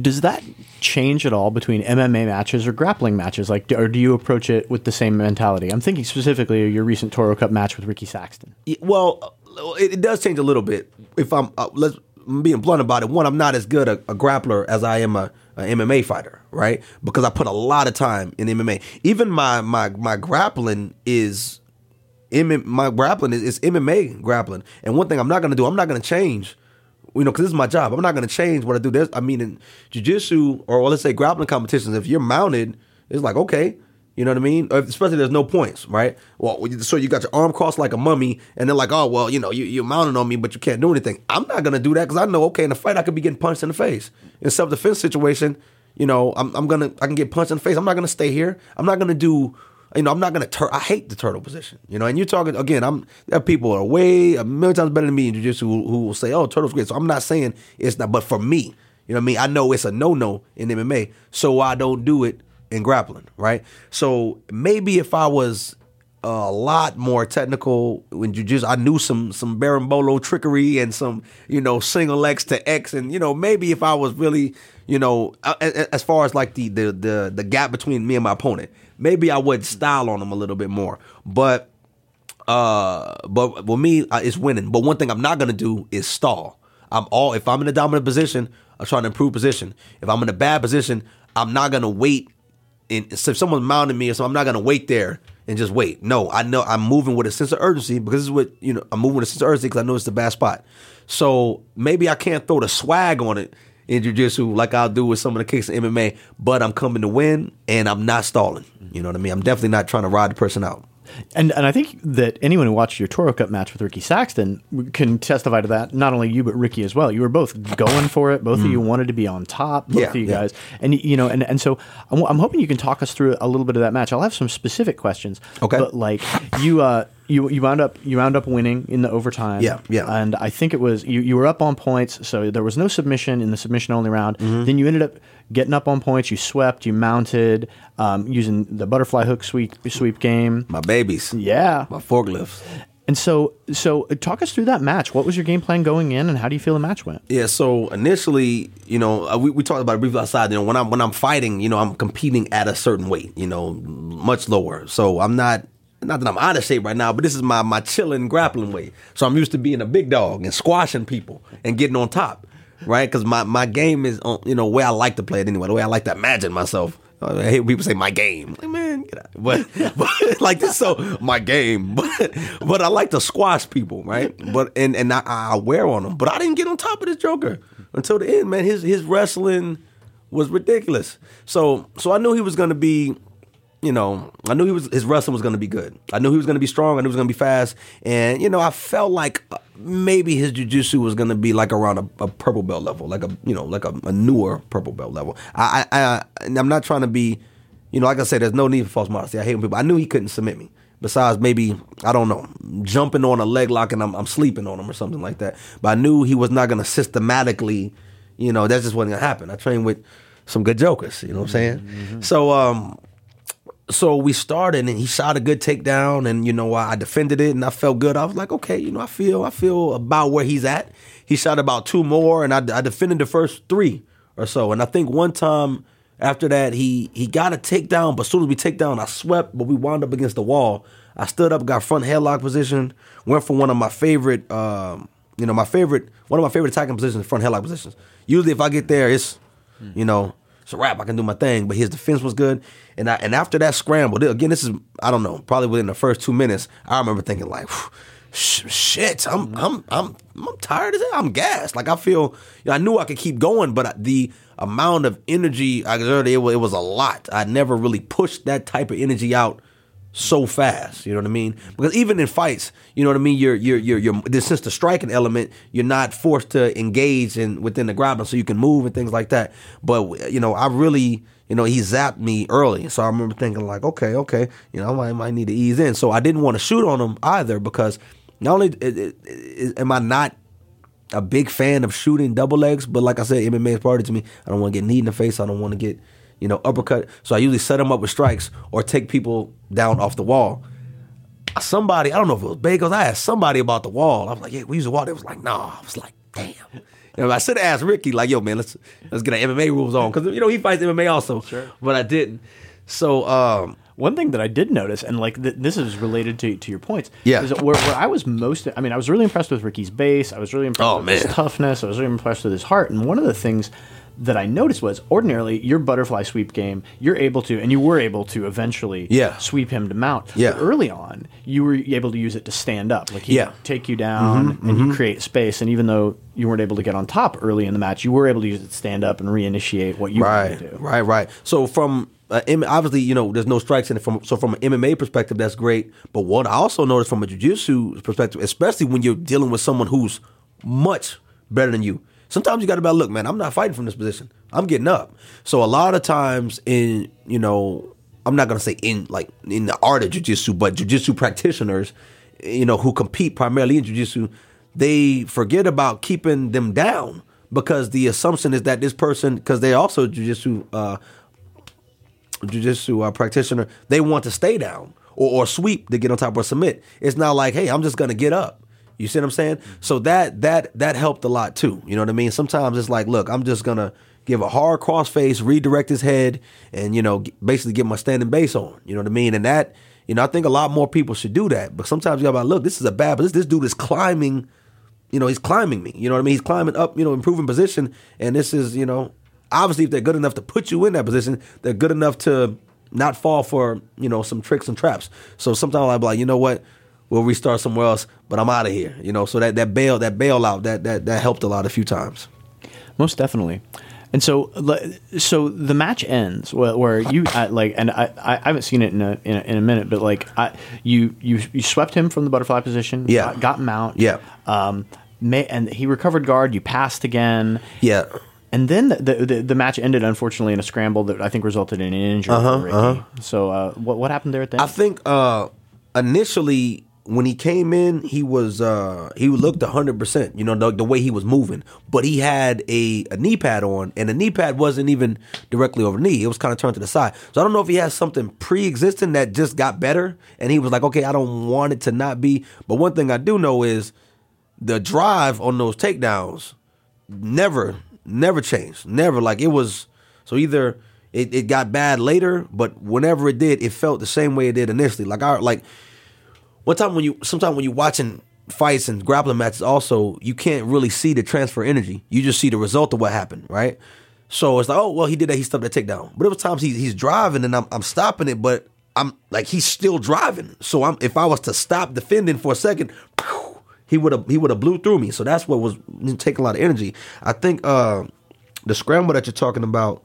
Does that change at all between MMA matches or grappling matches? Like, or do you approach it with the same mentality? I'm thinking specifically of your recent Toro Cup match with Ricky Saxton. Well, it, it does change a little bit. If I'm uh, let's I'm being blunt about it, one, I'm not as good a, a grappler as I am a, a MMA fighter, right? Because I put a lot of time in MMA. Even my my my grappling is my grappling is, is MMA grappling. And one thing I'm not gonna do, I'm not gonna change. You know, because this is my job. I'm not gonna change what I do. There's, I mean, in jujitsu or well, let's say grappling competitions, if you're mounted, it's like okay, you know what I mean? Uh, especially if- there's no points, right? Well, so you got your arm crossed like a mummy, and they're like, oh well, you know, you, you're mounting on me, but you can't do anything. I'm not gonna do that because I know, okay, in a fight I could be getting punched in the face. In self defense situation, you know, I'm, I'm gonna I can get punched in the face. I'm not gonna stay here. I'm not gonna do. You know, I'm not gonna. Tur- I hate the turtle position. You know, and you're talking again. I'm there. Are people are way a million times better than me in jiu-jitsu who, who will say, "Oh, turtle's great." So I'm not saying it's not, but for me, you know, what I mean, I know it's a no-no in MMA, so I don't do it in grappling, right? So maybe if I was a lot more technical in jiu-jitsu, I knew some some berimbolo trickery and some you know single X to X, and you know maybe if I was really you know as far as like the the the the gap between me and my opponent, maybe I would style on them a little bit more, but. Uh, but with me, uh, it's winning. But one thing I'm not gonna do is stall. I'm all if I'm in a dominant position, I'm trying to improve position. If I'm in a bad position, I'm not gonna wait. And so if someone's mounting me, or something, I'm not gonna wait there and just wait. No, I know I'm moving with a sense of urgency because this is what you know. I'm moving with a sense of urgency because I know it's the bad spot. So maybe I can't throw the swag on it in jujitsu like I'll do with some of the kicks in MMA, but I'm coming to win and I'm not stalling. You know what I mean? I'm definitely not trying to ride the person out. And and I think that anyone who watched your Toro Cup match with Ricky Saxton can testify to that. Not only you, but Ricky as well. You were both going for it. Both of you wanted to be on top. Both Mm. Yeah, of you yeah. guys. And you know, and and so I'm, I'm hoping you can talk us through a little bit of that match. I'll have some specific questions. Okay. But like you, uh, you you wound up you wound up winning in the overtime. Yeah, yeah. And I think it was you. You were up on points, so there was no submission in the submission only round. Mm-hmm. Then you ended up getting up on points. You swept. You mounted um, using the butterfly hook sweep sweep game. My babies, Yeah. my forklifts. And so, so talk us through that match. What was your game plan going in, and how do you feel the match went? Yeah, so initially, you know, uh, we, we talked about it briefly outside. You know, when I'm when I'm fighting, you know, I'm competing at a certain weight, you know, much lower. So I'm not not that I'm out of shape right now, but this is my my chilling grappling way. So I'm used to being a big dog and squashing people and getting on top, right? Because my my game is on, you know, where I like to play it anyway, the way I like to imagine myself. I hate people say my game. Like, man, get out. But, but like this, so my game. But but I like to squash people, right? But and and I, I wear on them. But I didn't get on top of this Joker until the end, man. His his wrestling was ridiculous. So so I knew he was gonna be, you know, I knew he was his wrestling was gonna be good. I knew he was gonna be strong. I knew he was gonna be fast. And you know, I felt like uh, maybe his jujitsu was gonna be like around a, a purple belt level, like a you know, like a, a newer purple belt level. I, I, I I'm not trying to be, you know, like I said, there's no need for false modesty. I hate when people. I knew he couldn't submit me. Besides, maybe I don't know, jumping on a leg lock and I'm, I'm sleeping on him or something like that. But I knew he was not gonna systematically, you know, that just wasn't gonna happen. I trained with some good jokers, you know what I'm saying? So, um, so we started and he shot a good takedown and you know I defended it and I felt good. I was like, okay, you know, I feel I feel about where he's at. He shot about two more and I, I defended the first three or so. And I think one time after that he he got a takedown, but as soon as we take down, I swept, but we wound up against the wall. I stood up, got front headlock position, went for one of my favorite, um, you know, my favorite one of my favorite attacking positions, front headlock positions. Usually, if I get there, it's you know it's a wrap. I can do my thing. But his defense was good, and I, and after that scramble, again, this is I don't know, probably within the first two minutes, I remember thinking like, "Whew, shit, I'm mm-hmm. I'm I'm I'm tired as hell. I'm gassed. Like I feel, you know, I knew I could keep going, but the amount of energy I exerted, it was, it was a lot. I never really pushed that type of energy out so fast. You know what I mean? Because even in fights, you know what I mean. You're you're you're, you're this since the striking element, you're not forced to engage in within the grappling, so you can move and things like that. But you know, I really. You know, he zapped me early. So I remember thinking like, okay, okay, you know, I might, might need to ease in. So I didn't want to shoot on him either because not only it, it, it, am I not a big fan of shooting double legs, but like I said, MMA is part of to me. I don't want to get knee in the face. I don't want to get, you know, uppercut. So I usually set them up with strikes or take people down off the wall. Somebody, I don't know if it was Bagels, I asked somebody about the wall. I was like, yeah, we use the wall. They was like, nah. I was like, damn. You know, I should have asked Ricky, like, yo, man, let's let's get our MMA rules on. Because, you know, he fights MMA also. Sure. But I didn't. So, um, One thing that I did notice, and like th- this is related to, to your points, Yeah. is that where, where I was most, I mean, I was really impressed with Ricky's base. I was really impressed Oh, with his toughness. I was really impressed with his heart. And one of the things that I noticed was ordinarily your butterfly sweep game, you're able to, and you were able to eventually Yeah. sweep him to mount. Yeah. But early on, you were able to use it to stand up. Like he Yeah. Mm-hmm, take you down and you create space. And even though you weren't able to get on top early in the match, you were able to use it to stand up and reinitiate what you right, wanted to do. right, right. So from uh, obviously, you know, there's no strikes in it. From so from an MMA perspective, that's great. But what I also noticed from a jiu-jitsu perspective, especially when you're dealing with someone who's much better than you, sometimes you got to be like, look, man, I'm not fighting from this position. I'm getting up. So a lot of times in you know, I'm not gonna say in like in the art of jiu-jitsu, but jiu-jitsu practitioners, you know, who compete primarily in jiu-jitsu, they forget about keeping them down because the assumption is that this person, because they also jiu-jitsu uh, jiu-jitsu uh, practitioner, they want to stay down or, or sweep to get on top or submit. It's not like, hey, I'm just gonna get up. You see what I'm saying? Mm-hmm. So that that that helped a lot too. You know what I mean? Sometimes it's like, look, I'm just gonna give a hard cross face, redirect his head, and you know, basically get my standing base on. You know what I mean? And that, you know, I think a lot more people should do that. But sometimes you gotta like, look, this is a bad, but this this dude is climbing you know, he's climbing me. You know what I mean? He's climbing up, you know, improving position. And this is, you know, obviously if they're good enough to put you in that position, they're good enough to not fall for, you know, some tricks and traps. So sometimes I'll be like, you know what? We'll restart somewhere else, but I'm out of here. You know, so that, that bail that bailout, that that that helped a lot a few times. Most definitely. And so, so the match ends where, where you like, and I, I haven't seen it in a, in a in a minute, but like, I you you you swept him from the butterfly position, Yeah. got, got him out, Yeah. um, may, and he recovered guard. You passed again, Yeah. and then the, the the the match ended unfortunately in a scramble that I think resulted in an injury for Ricky. So, uh, what what happened there at the I think uh initially when he came in, he was uh he looked hundred percent. You know the, the way he was moving, but he had a, a knee pad on, and the knee pad wasn't even directly over knee. It was kind of turned to the side. So I don't know if he has something pre-existing that just got better, and he was like, okay, I don't want it to not be. But one thing I do know is the drive on those takedowns never never changed never like it was so either it, it got bad later but whenever it did it felt the same way it did initially like I like one time when you sometimes when you're watching fights and grappling matches also you can't really see the transfer energy you just see the result of what happened right so it's like oh well he did that he stopped that takedown but it was times he, he's driving and I'm, I'm stopping it but I'm like he's still driving so I'm if I was to stop defending for a second he would have he would have blew through me. So that's what was taking a lot of energy. I think uh, the scramble that you're talking about.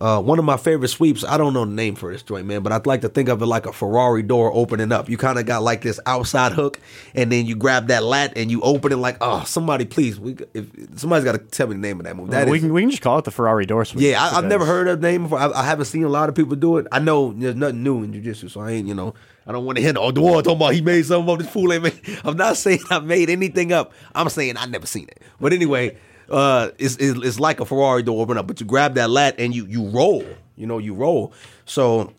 Uh, one of my favorite sweeps. I don't know the name for this joint, man, but I'd like to think of it like a Ferrari door opening up. You kind of got like this outside hook, and then you grab that lat and you open it like, oh, somebody please, we, if somebody's got to tell me the name of that move. That we is- can we can just call it the Ferrari door sweep. yeah, I, I've never heard of the name before. I, I haven't seen a lot of people do it. I know there's nothing new in jujitsu, so I ain't, you know, I don't want to hear oh, the one talking about he made something up. This fool ain't made. I'm not saying I made anything up. I'm saying I never seen it. But anyway, uh, it's, it's like a Ferrari door open up, but you grab that lat and you you roll. You know, you roll. So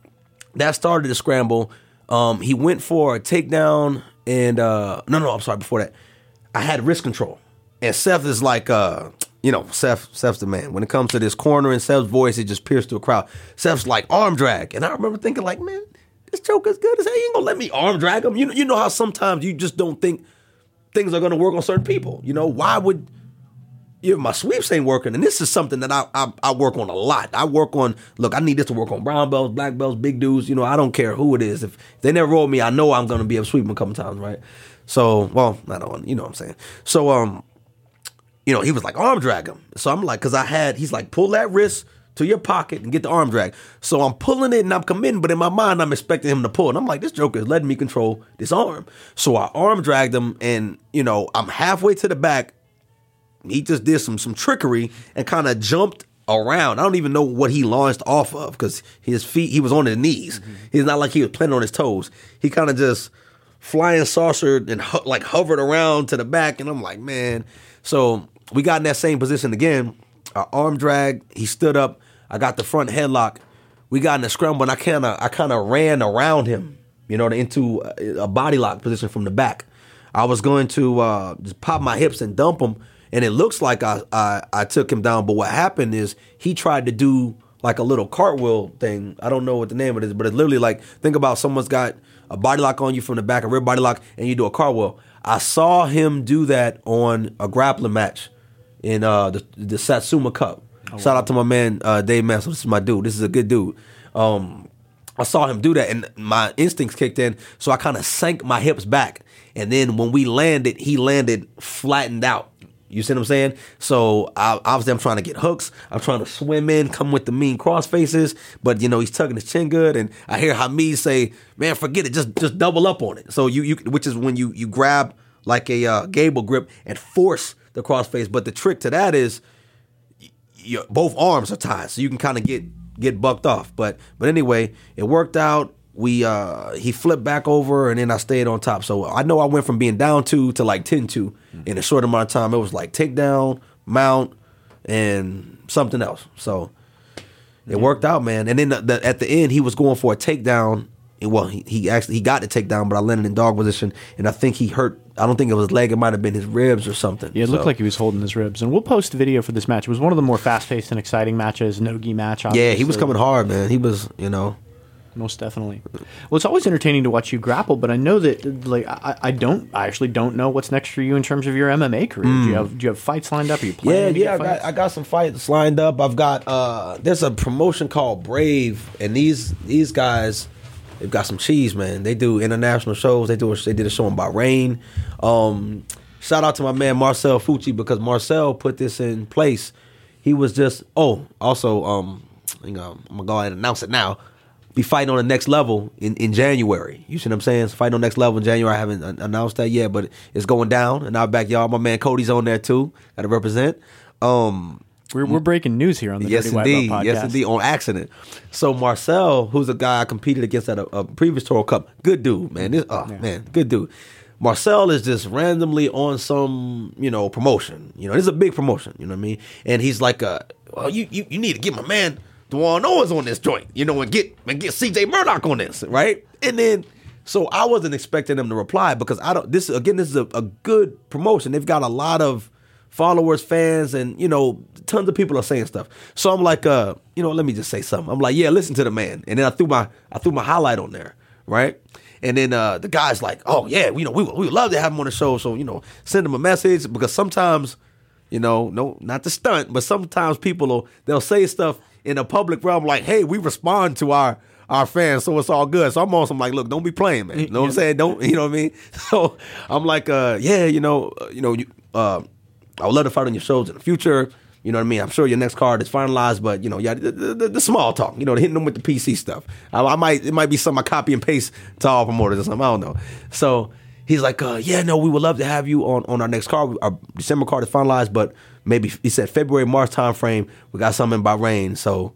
that started the scramble. Um, he went for a takedown, and uh, no, no, I'm sorry. Before that, I had wrist control, and Seth is like, uh, you know, Seth, Seth's the man. When it comes to this corner and Seth's voice, it just pierced through a crowd. Seth's like arm drag, and I remember thinking, like, man, this joker's good as hell. You ain't gonna let me arm drag him. You know, you know how sometimes you just don't think things are gonna work on certain people. You know, why would yeah, my sweeps ain't working, and this is something that I, I I work on a lot. I work on. Look, I need this to work on brown belts, black belts, big dudes. You know, I don't care who it is. If they never roll me, I know I'm gonna be able to sweep them a couple times, right? So, well, I don't. You know what I'm saying? So, um, you know, he was like arm drag him. So I'm like, cause I had. He's like, pull that wrist to your pocket and get the arm drag. So I'm pulling it and I'm committing, but in my mind I'm expecting him to pull. And I'm like, this joker is letting me control this arm. So I arm dragged him, and you know, I'm halfway to the back he just did some some trickery and kind of jumped around. I don't even know what he launched off of because his feet he was on his knees. He's not like he was planting on his toes. He kind of just flying saucered and ho- like hovered around to the back, and I'm like, man. So we got in that same position again. Our arm drag. He stood up. I got the front headlock. We got in a scramble, and I kind of I kind of ran around him, you know, into a, a body lock position from the back. I was going to uh, just pop my hips and dump him, and it looks like I, I I took him down. But what happened is he tried to do like a little cartwheel thing. I don't know what the name of it is, but it's literally like think about someone's got a body lock on you from the back, a rear body lock, and you do a cartwheel. I saw him do that on a grappling match in uh, the, the Satsuma Cup. Shout out to my man uh, Dave Mansell. This is my dude. This is a good dude. Um, I saw him do that, and my instincts kicked in, so I kind of sank my hips back. And then when we landed, he landed flattened out. You see what I'm saying? So I, obviously, I'm trying to get hooks. I'm trying to swim in, come with the mean cross faces. But you know, he's tugging his chin good, and I hear Hamid say, "Man, forget it. Just just double up on it." So you you which is when you you grab like a uh, gable grip and force the cross face. But the trick to that is your both arms are tied, so you can kind of get get bucked off. But but anyway, it worked out. We uh he flipped back over and then I stayed on top. So I know I went from being down two to like 10-2 in a short amount of time. It was like takedown, mount, and something else. So it worked out, man. And then the, the, at the end, he was going for a takedown. And, Well, he, he actually he got the takedown, but I landed in dog position, and I think he hurt. I don't think it was his leg; it might have been his ribs or something. Yeah, it looked like he was holding his ribs. And we'll post a video for this match. It was one of the more fast paced and exciting matches, no gi match. Yeah, he was coming hard, man. He was, you know. Most definitely. Well, it's always entertaining to watch you grapple, but I know that like I, I don't I actually don't know what's next for you in terms of your MMA career. Do you have do you have fights lined up? Are you Hmm. Yeah, yeah, I got. I got some fights lined up. I've got uh there's a promotion called Brave, and these these guys they've got some cheese, man. They do international shows. They do a, they did a show in Bahrain. Um, shout out to my man Marcel Fucci because Marcel put this in place. He was just oh also um you know, I'm gonna go ahead and announce it now. Be fighting on the next level in, in January. You see what I'm saying? So fighting on the next level in January. I haven't announced that yet, but it's going down. And I'll back y'all. My man Cody's on there too. Got to represent. Um, We're, we're breaking news here on the yes, Dirty White Belt indeed. podcast. Yes, indeed. On accident. So Marcel, who's a guy I competed against at a, a previous Toro Cup, good dude, man. This, oh man, good dude. Marcel is just randomly on some, you know, promotion. You know, this is a big promotion. You know what I mean? And he's like, uh, well, you you, you need to get my man Dwan Owens on this joint. You know, and get and get C.J. Murdoch on this, right? And then. So I wasn't expecting them to reply because I don't. This again, this is a, a good promotion. They've got a lot of followers, fans, and you know, tons of people are saying stuff. So I'm like, uh, you know, let me just say something. I'm like, yeah, listen to the man. And then I threw my I threw my highlight on there, right? And then uh, the guy's like, oh yeah, you know, we we would love to have him on the show. So you know, send him a message because sometimes, you know, no, not to stunt, but sometimes people will they'll say stuff in a public realm like, hey, we respond to our our fans, so it's all good. So I'm on some like, look, don't be playing, man. You know what I'm saying? Don't, you know what I mean? So I'm like, uh, yeah, you know, uh, you know, you, uh, I would love to fight on your shows in the future. You know what I mean? I'm sure your next card is finalized, but you know, yeah, the, the, the small talk. You know, hitting them with the PC stuff. I, I might, it might be something I copy and paste to all promoters or something. I don't know. So he's like, uh, yeah, no, we would love to have you on on our next card. Our December card is finalized, but maybe he said February March time frame. We got something in Bahrain, so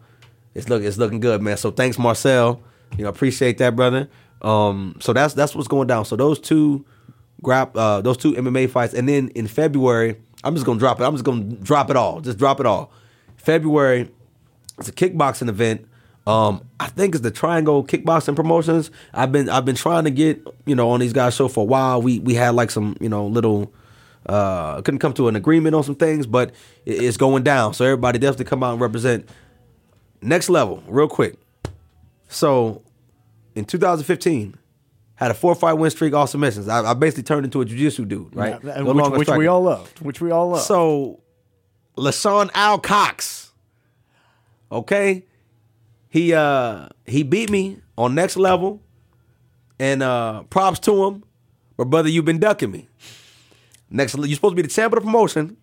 it's look it's looking good, man. So thanks, Marcel. You know, appreciate that, brother. Um, so that's that's what's going down. So those two grab uh those two MMA fights, and then in February, I'm just gonna drop it. I'm just gonna drop it all. Just drop it all. February, it's a kickboxing event. Um, I think it's the Triangle Kickboxing Promotions. I've been I've been trying to get you know on these guys' show for a while. We we had like some you know little uh couldn't come to an agreement on some things, but it's going down. So everybody definitely come out and represent. Next level, real quick. So in 2015, had a four fight win streak, all submissions. I, I basically turned into a jiu-jitsu dude, right? Yeah, No which, which we all loved. Which we all loved. So, LaShawn Al Cox, okay, he uh he beat me on next level, and uh props to him, but brother, you've been ducking me. Next, you're supposed to be the champ of the promotion.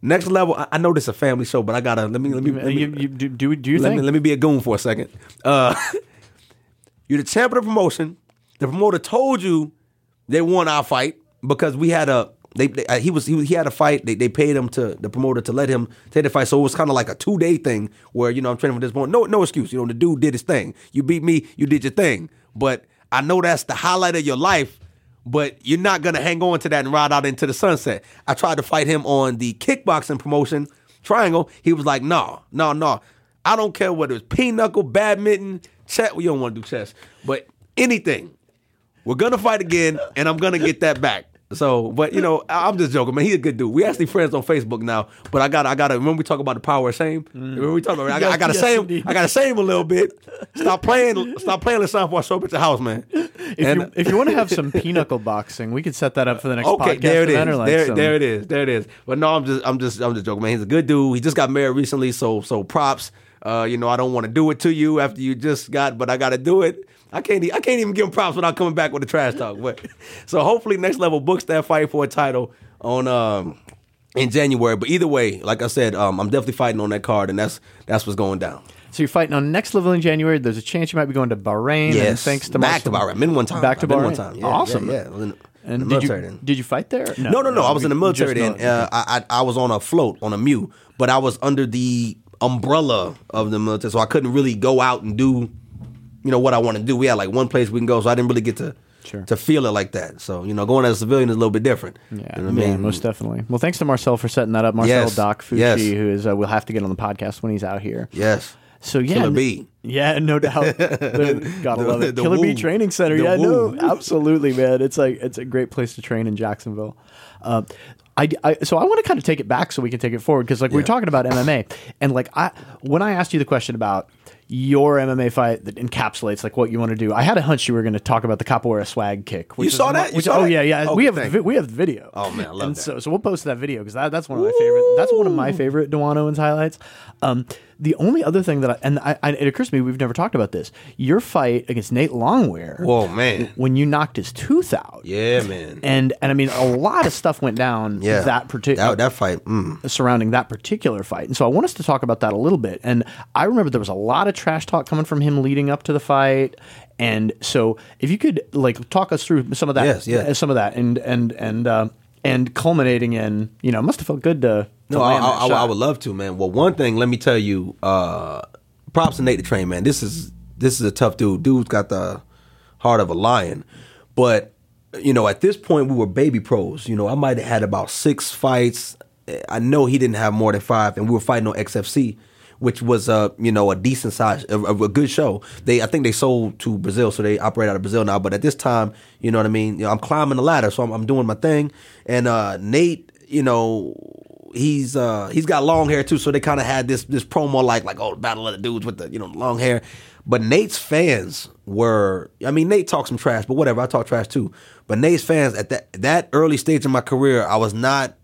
Next level, I, I know this is a family show, but I gotta let me let me, let me you, you, do, do, do you let think? me, let me be a goon for a second. Uh, you're the champ of the promotion. The promoter told you they won our fight because we had a they, they uh, he was he, was- he had a fight. They, they paid him to the promoter to let him take the fight. So it was kind of like a two day thing where you know I'm training for this point. No no excuse. You know the dude did his thing. You beat me. You did your thing. But I know that's the highlight of your life. But you're not gonna hang on to that and ride out into the sunset. I tried to fight him on the kickboxing promotion triangle. He was like, no, no, no. I don't care whether it's pinochle, badminton, chess. We don't want to do chess, but anything. We're gonna fight again, and I'm gonna get that back. So, but you know, I'm just joking, man. He's a good dude. We actually friends on Facebook now. But I got, to I got to. Remember we talk about the power of shame. Remember we talk about. I got, I got to Yes, shame. indeed. I got to shame a little bit. Stop playing. Stop playing the sound before I show up at your house, man. If And- you, if you want to have some pinochle boxing, we could set that up for the next Okay, podcast. there it is. like there, some- there it is. There it is. But no, I'm just, I'm just, I'm just joking, man. He's a good dude. He just got married recently, so, so props. Uh, you know, I don't want to do it to you after you just got, but I got to do it. I can't, I can't even give him props without coming back with a trash talk. But so hopefully, next level books that fight for a title on um in January. But either way, like I said, um, I'm definitely fighting on that card, and that's that's what's going down. So you're fighting on next level in January. There's a chance you might be going to Bahrain. and Yes, thanks to back to Bahrain. Been one time. Back to Bahrain. one time. Yeah, awesome. Yeah, yeah. I was in the- in And did you then. did you fight there? No, no, no. I was in the military then. Uh, I, I I was on a float on a MEU, but I was under the umbrella of the military, so I couldn't really go out and do, you know, what I want to do. We had like one place we can go, so I didn't really get to Sure. to feel it like that. So you know, going as a civilian is a little bit different. Yeah, You know I yeah, most definitely. Well, thanks to Marcel for setting that up. Marcel Yes, Doc Fucci, yes. who is uh, we'll have to get on the podcast when he's out here. Yes. So yeah, Killer Bee. Yeah, no doubt. The- Gotta The- love it. Killer Bee woo. Training Center. The yeah, no, absolutely, man. It's like it's a great place to train in Jacksonville. Uh, I, I- so I want to kind of take it back so we can take it forward because like we we're talking about MMA and like I when I asked you the question about your MMA fight that encapsulates like what you want to do, I had a hunch you were going to talk about the capoeira swag kick. Which You saw that? You saw oh that? yeah, yeah. Oh, we have vi- we have the video. Oh, man, I love and that. So so we'll post that video because that, that's one of my favorite. That's one of my favorite Dewan Owens highlights. Um, the only other thing that I, and I, I, it occurs to me we've never talked about this. Your fight against Nate Longwear. Whoa, man. When you knocked his tooth out. Yeah, man. And and I mean a lot of stuff went down Yeah. that particular that, that fight. Mm. surrounding that particular fight. And so I want us to talk about that a little bit. And I remember there was a lot of trash talk coming from him leading up to the fight. And so if you could like talk us through some of that, Yes, yeah. some of that, and and and uh, and culminating in, you know, must have felt good to. to No, I, land that I, I, I shot. would love to, man. Well, one thing, let me tell you, uh, props to Nate the Train, man. This is this is a tough dude. Dude's got the heart of a lion. But you know, at this point, we were baby pros. You know, I might have had about six fights. I know he didn't have more than five, and we were fighting on XFC, which was a you know a decent size, a, a good show. They I think they sold to Brazil, so they operate out of Brazil now. But at this time, you know what I mean. You know, I'm climbing the ladder, so I'm, I'm doing my thing. And uh, Nate, you know, he's uh he's got long hair too, so they kind of had this this promo like like oh battle of the dudes with the you know long hair. But Nate's fans were I mean Nate talked some trash, but whatever I talk trash too. But Nate's fans at that that early stage of my career, I was not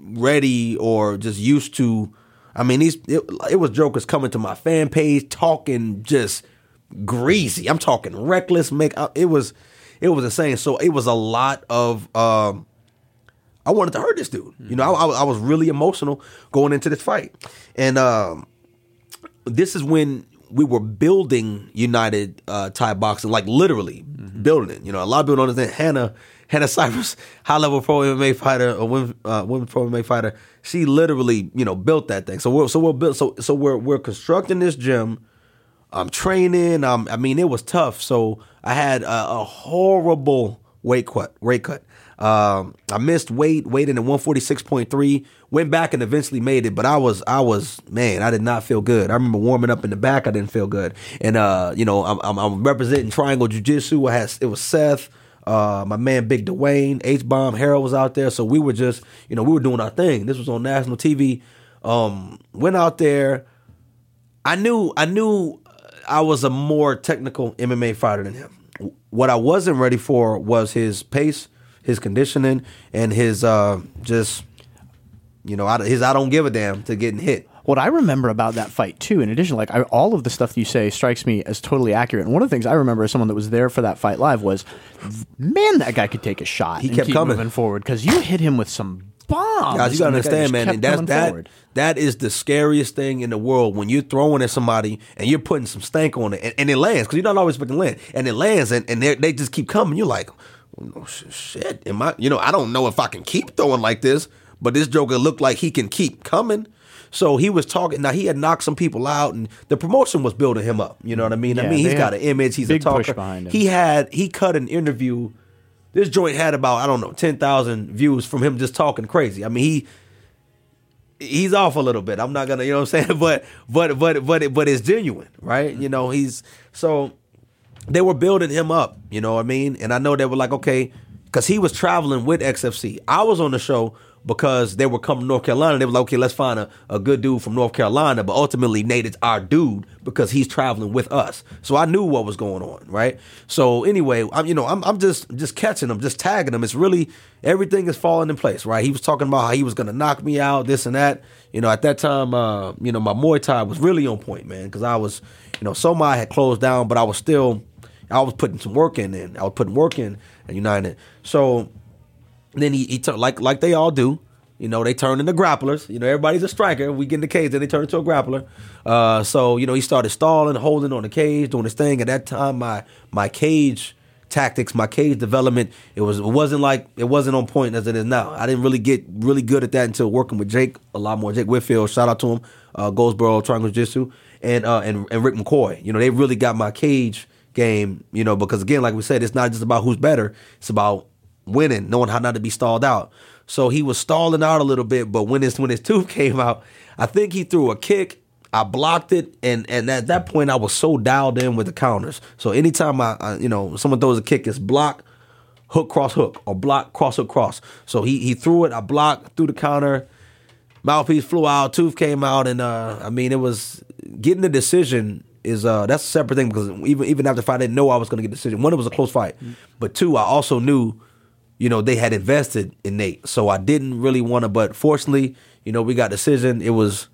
ready or just used to. I mean, these it, it was jokers coming to my fan page talking just greasy. I'm talking reckless. Make uh, it was it was insane. So it was a lot of. um I wanted to hurt this dude. You know, I, I, I was really emotional going into this fight, and um, this is when we were building United uh, Thai Boxing, like literally building it. You know, a lot of people don't understand. Hannah, Hannah Cypress, high level pro MMA fighter, a women, uh, women pro MMA fighter. She literally, you know, built that thing. So we're so we're built. So so we're we're constructing this gym. I'm training. I mean, it was tough. So I had a, a horrible weight cut. Weight cut. Um, I missed weight. Weighed in at 146.3. Went back and eventually made it. But I was, I was, man, I did not feel good. I remember warming up in the back. I didn't feel good. And uh, you know, I'm, I'm, I'm representing Triangle Jiu Jitsu. It was Seth. Uh, my man Big Dwayne, H Bomb, Harold was out there, so we were just, you know, we were doing our thing. This was on national TV. Um, went out there, I knew I knew I was a more technical MMA fighter than him. What I wasn't ready for was his pace, his conditioning, and his uh, just you know I- his I don't give a damn to getting hit. What I remember about that fight too, in addition, like I, all of the stuff you say strikes me as totally accurate. And one of the things I remember as someone that was there for that fight live was, man, that guy could take a shot. He and kept keep coming. moving forward because you hit him with some bombs. Guys, you gotta and the guy understand, man. And that's that. forward. That is the scariest thing in the world when you're throwing at somebody and you're putting some stank on it, and, and it lands because you're not always fucking land, and it lands, and, and they just keep coming. You're like, oh, shit, am I? You know, I don't know if I can keep throwing like this, but this Joker looked like he can keep coming. So he was talking. Now he had knocked some people out, and the promotion was building him up. You know what I mean? I Yeah, mean, he's got an image. He's a talker. push behind him. He had he cut an interview. This joint had about I don't know ten thousand views from him just talking crazy. I mean he he's off a little bit. I'm not gonna you know what I'm saying, but but but but but it's genuine, right? You know he's so they were building him up. You know what I mean? And I know they were like, okay, because he was traveling with XFC. I was on the show because they were coming to North Carolina. They were like, okay, let's find a, a good dude from North Carolina. But ultimately, Nate is our dude because he's traveling with us. So I knew what was going on, right? So anyway, I'm you know I'm I'm just just catching him, just tagging him. It's really everything is falling in place, right? He was talking about how he was gonna knock me out, this and that. You know, at that time, uh, you know, my Muay Thai was really on point, man, because I was, you know, Somai had closed down, but I was still, I was putting some work in, and I was putting work in at United. So then he, he turned like like they all do. You know, they turn into grapplers. You know, everybody's a striker. We get in the cage, then they turn into a grappler. Uh, so you know, he started stalling, holding on the cage, doing his thing. At that time, my my cage tactics, my cage development, it was it wasn't like it wasn't on point as it is now. I didn't really get really good at that until working with Jake a lot more. Jake Whitfield, shout out to him, uh, Goldsboro Triangle Jiu-Jitsu, and uh, and and Rick McCoy. You know, they really got my cage game. You know, because again, like we said, it's not just about who's better. It's about winning, knowing how not to be stalled out. So he was stalling out a little bit, but when his when his tooth came out, I think he threw a kick. I blocked it, and and at that point I was so dialed in with the counters. So anytime I, I you know someone throws a kick, it's block, hook, cross, hook, or block, cross, hook, cross. So he he threw it, I blocked, threw the counter, mouthpiece flew out, tooth came out, and uh, I mean it was getting the decision is uh that's a separate thing because even even after the fight, I didn't know I was going to get the decision. One, it was a close fight, but two, I also knew you know, they had invested in Nate. So I didn't really want to, but fortunately, you know, we got decision. It was,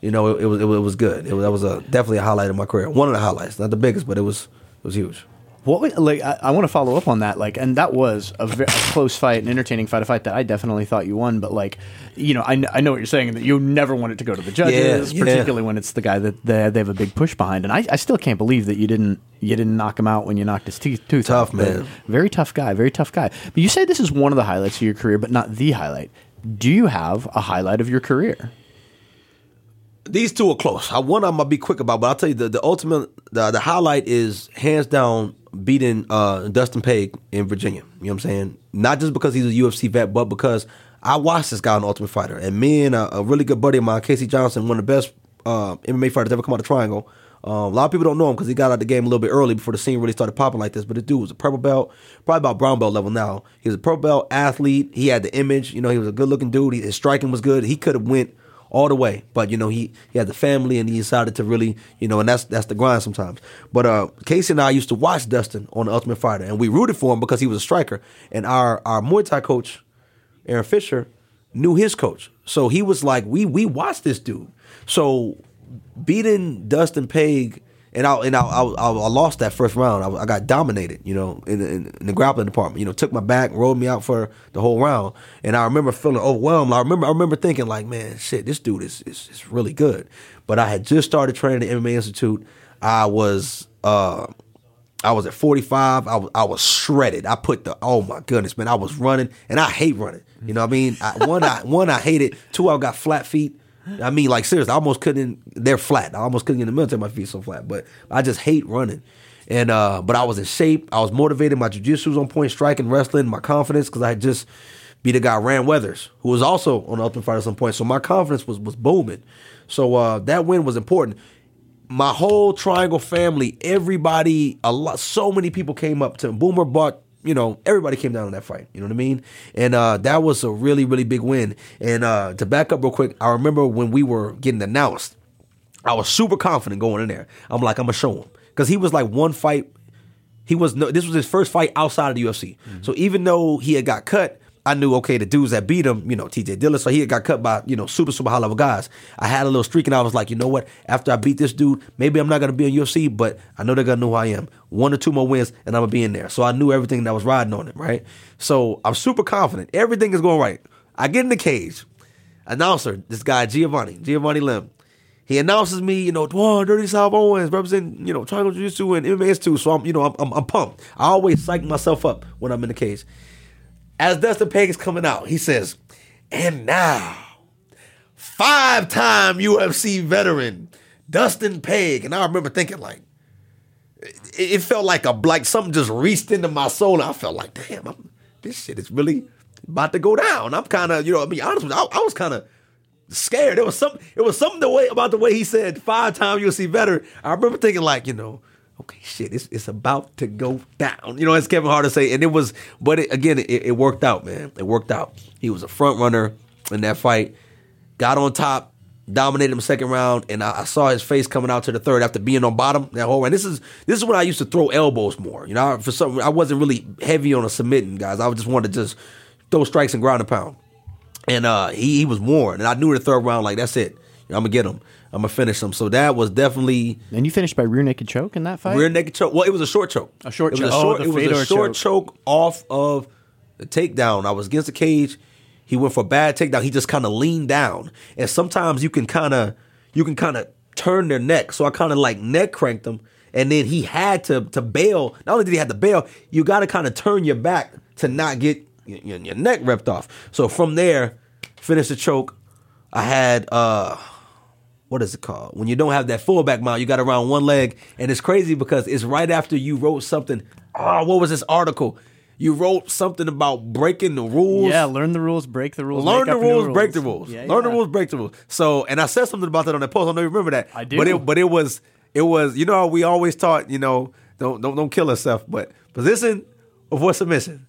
you know, it, it was it, was good. It was, that was a definitely a highlight of my career. One of the highlights, not the biggest, but it was it was huge. What like I, I want to follow up on that like and that was a, very, a close fight an entertaining fight a fight that I definitely thought you won but like you know I, kn- I know what you're saying that you never want it to go to the judges Yeah, yeah. particularly when it's the guy that they, they have a big push behind and I, I still can't believe that you didn't you didn't knock him out when you knocked his teeth tooth Tough, out. But man. very tough guy very tough guy but you say this is one of the highlights of your career but not the highlight do you have a highlight of your career These two are close. I one I'm gonna be quick about, but I'll tell you the, the ultimate the, the highlight is hands down beating uh, Dustin Pague in Virginia. You know what I'm saying? Not just because he's a UFC vet, but because I watched this guy on Ultimate Fighter, and me and a, a really good buddy of mine, Casey Johnson, one of the best uh, MMA fighters ever come out of Triangle. Um, a lot of people don't know him because he got out of the game a little bit early before the scene really started popping like this. But this dude was a purple belt, probably about brown belt level now. He was a purple belt athlete. He had the image. You know, he was a good looking dude. He, his striking was good. He could have went all the way. But you know, he he had the family and he decided to really, you know, and that's that's the grind sometimes. But uh Casey and I used to watch Dustin on the Ultimate Fighter and we rooted for him because he was a striker. And our our Muay Thai coach, Aaron Fisher, knew his coach. So he was like, we we watched this dude. So beating Dustin Pague and I and I, I, I lost that first round. I, I got dominated, you know, in, in, in the grappling department. You know, took my back, rolled me out for the whole round, and I remember feeling overwhelmed. I remember I remember thinking like, man, shit, this dude is is, is really good. But I had just started training at the MMA Institute. I was uh, I was at 45. I was I was shredded. I put the oh my goodness, man, I was running, and I hate running. You know what I mean? I, one I one I hated. Two I got flat feet. I mean, like seriously, I almost couldn't. They're flat. I almost couldn't get in the military. My feet so flat, but I just hate running. And uh, but I was in shape. I was motivated. My jujitsu was on point, striking, wrestling, my confidence because I had just beat a guy Rand Weathers, who was also on the Ultimate Fighter at some point. So my confidence was was booming. So uh, that win was important. My whole Triangle family, everybody, a lot, so many people came up to him. Boomer bought you know, everybody came down on that fight. You know what I mean? And uh, that was a really, really big win. And uh, to back up real quick, I remember when we were getting announced, I was super confident going in there. I'm like, I'm gonna show him because he was like one fight. He was no. This was his first fight outside of the UFC. So even though he had got cut, I knew okay the dudes that beat him, you know, T.J. Dillashaw. So he got cut by you know super super high level guys. I had a little streak and I was like, you know what? After I beat this dude, maybe I'm not gonna be in UFC, but I know they're gonna know who I am. One or two more wins and I'm gonna be in there. So I knew everything that was riding on him, right? So I'm super confident. Everything is going right. I get in the cage. Announcer, this guy Giovanni, Giovanni Lim. He announces me, you know, Dwan, Dirty South Owens, representing, you know, Triangle Jiu Jitsu and MMA too. So I'm, you know, I'm, I'm, I'm pumped. I always psych myself up when I'm in the cage. As Dustin Pague is coming out, he says, and now, five time UFC veteran, Dustin Pague. And I remember thinking, like, it, felt like a like something just reached into my soul. And I felt like, damn, I'm, this shit is really about to go down. I'm kind of, you know, I mean, honest I, I was kind of scared. It was something. It was something the way about the way he said five time UFC veteran. I remember thinking like, you know, okay, shit, it's it's about to go down. You know, it's Kevin Hart to say, and it was, but it, again, it, it worked out, man. It worked out. He was a front runner in that fight. Got on top, dominated him second round, and I, I, saw his face coming out to the third after being on bottom that whole round. This is this is when I used to throw elbows more. You know, for some I wasn't really heavy on a submitting guys. I just wanted to just throw strikes and ground and pound. And uh, he he was worn, and I knew in the third round like that's it. I'm gonna get him. I'm gonna finish him. So that was definitely. And you finished by rear naked choke in that fight. Rear naked choke. Well, it was a short choke. A short choke. Oh, short, it was a short choke. choke off of the takedown. I was against the cage. He went for a bad takedown. He just kind of leaned down, and sometimes you can kind of you can kind of turn their neck. So I kind of like neck cranked him, and then he had to to bail. Not only did he have to bail, you got to kind of turn your back to not get your, your neck ripped off. So from there, finish the choke. I had uh what is it called? When you don't have that fullback mount, you got around one leg, and it's crazy because it's right after you wrote something. Oh, what was this article? You wrote something about breaking the rules. Yeah, learn the rules, break the rules. Learn the rules, rules, break the rules. Yeah, learn yeah. the rules, break the rules. So, and I said something about that on that post. I don't know if you remember that. I do. But it, but it was, it was. You know, we always taught, you know, don't don't don't kill yourself, but position before submission.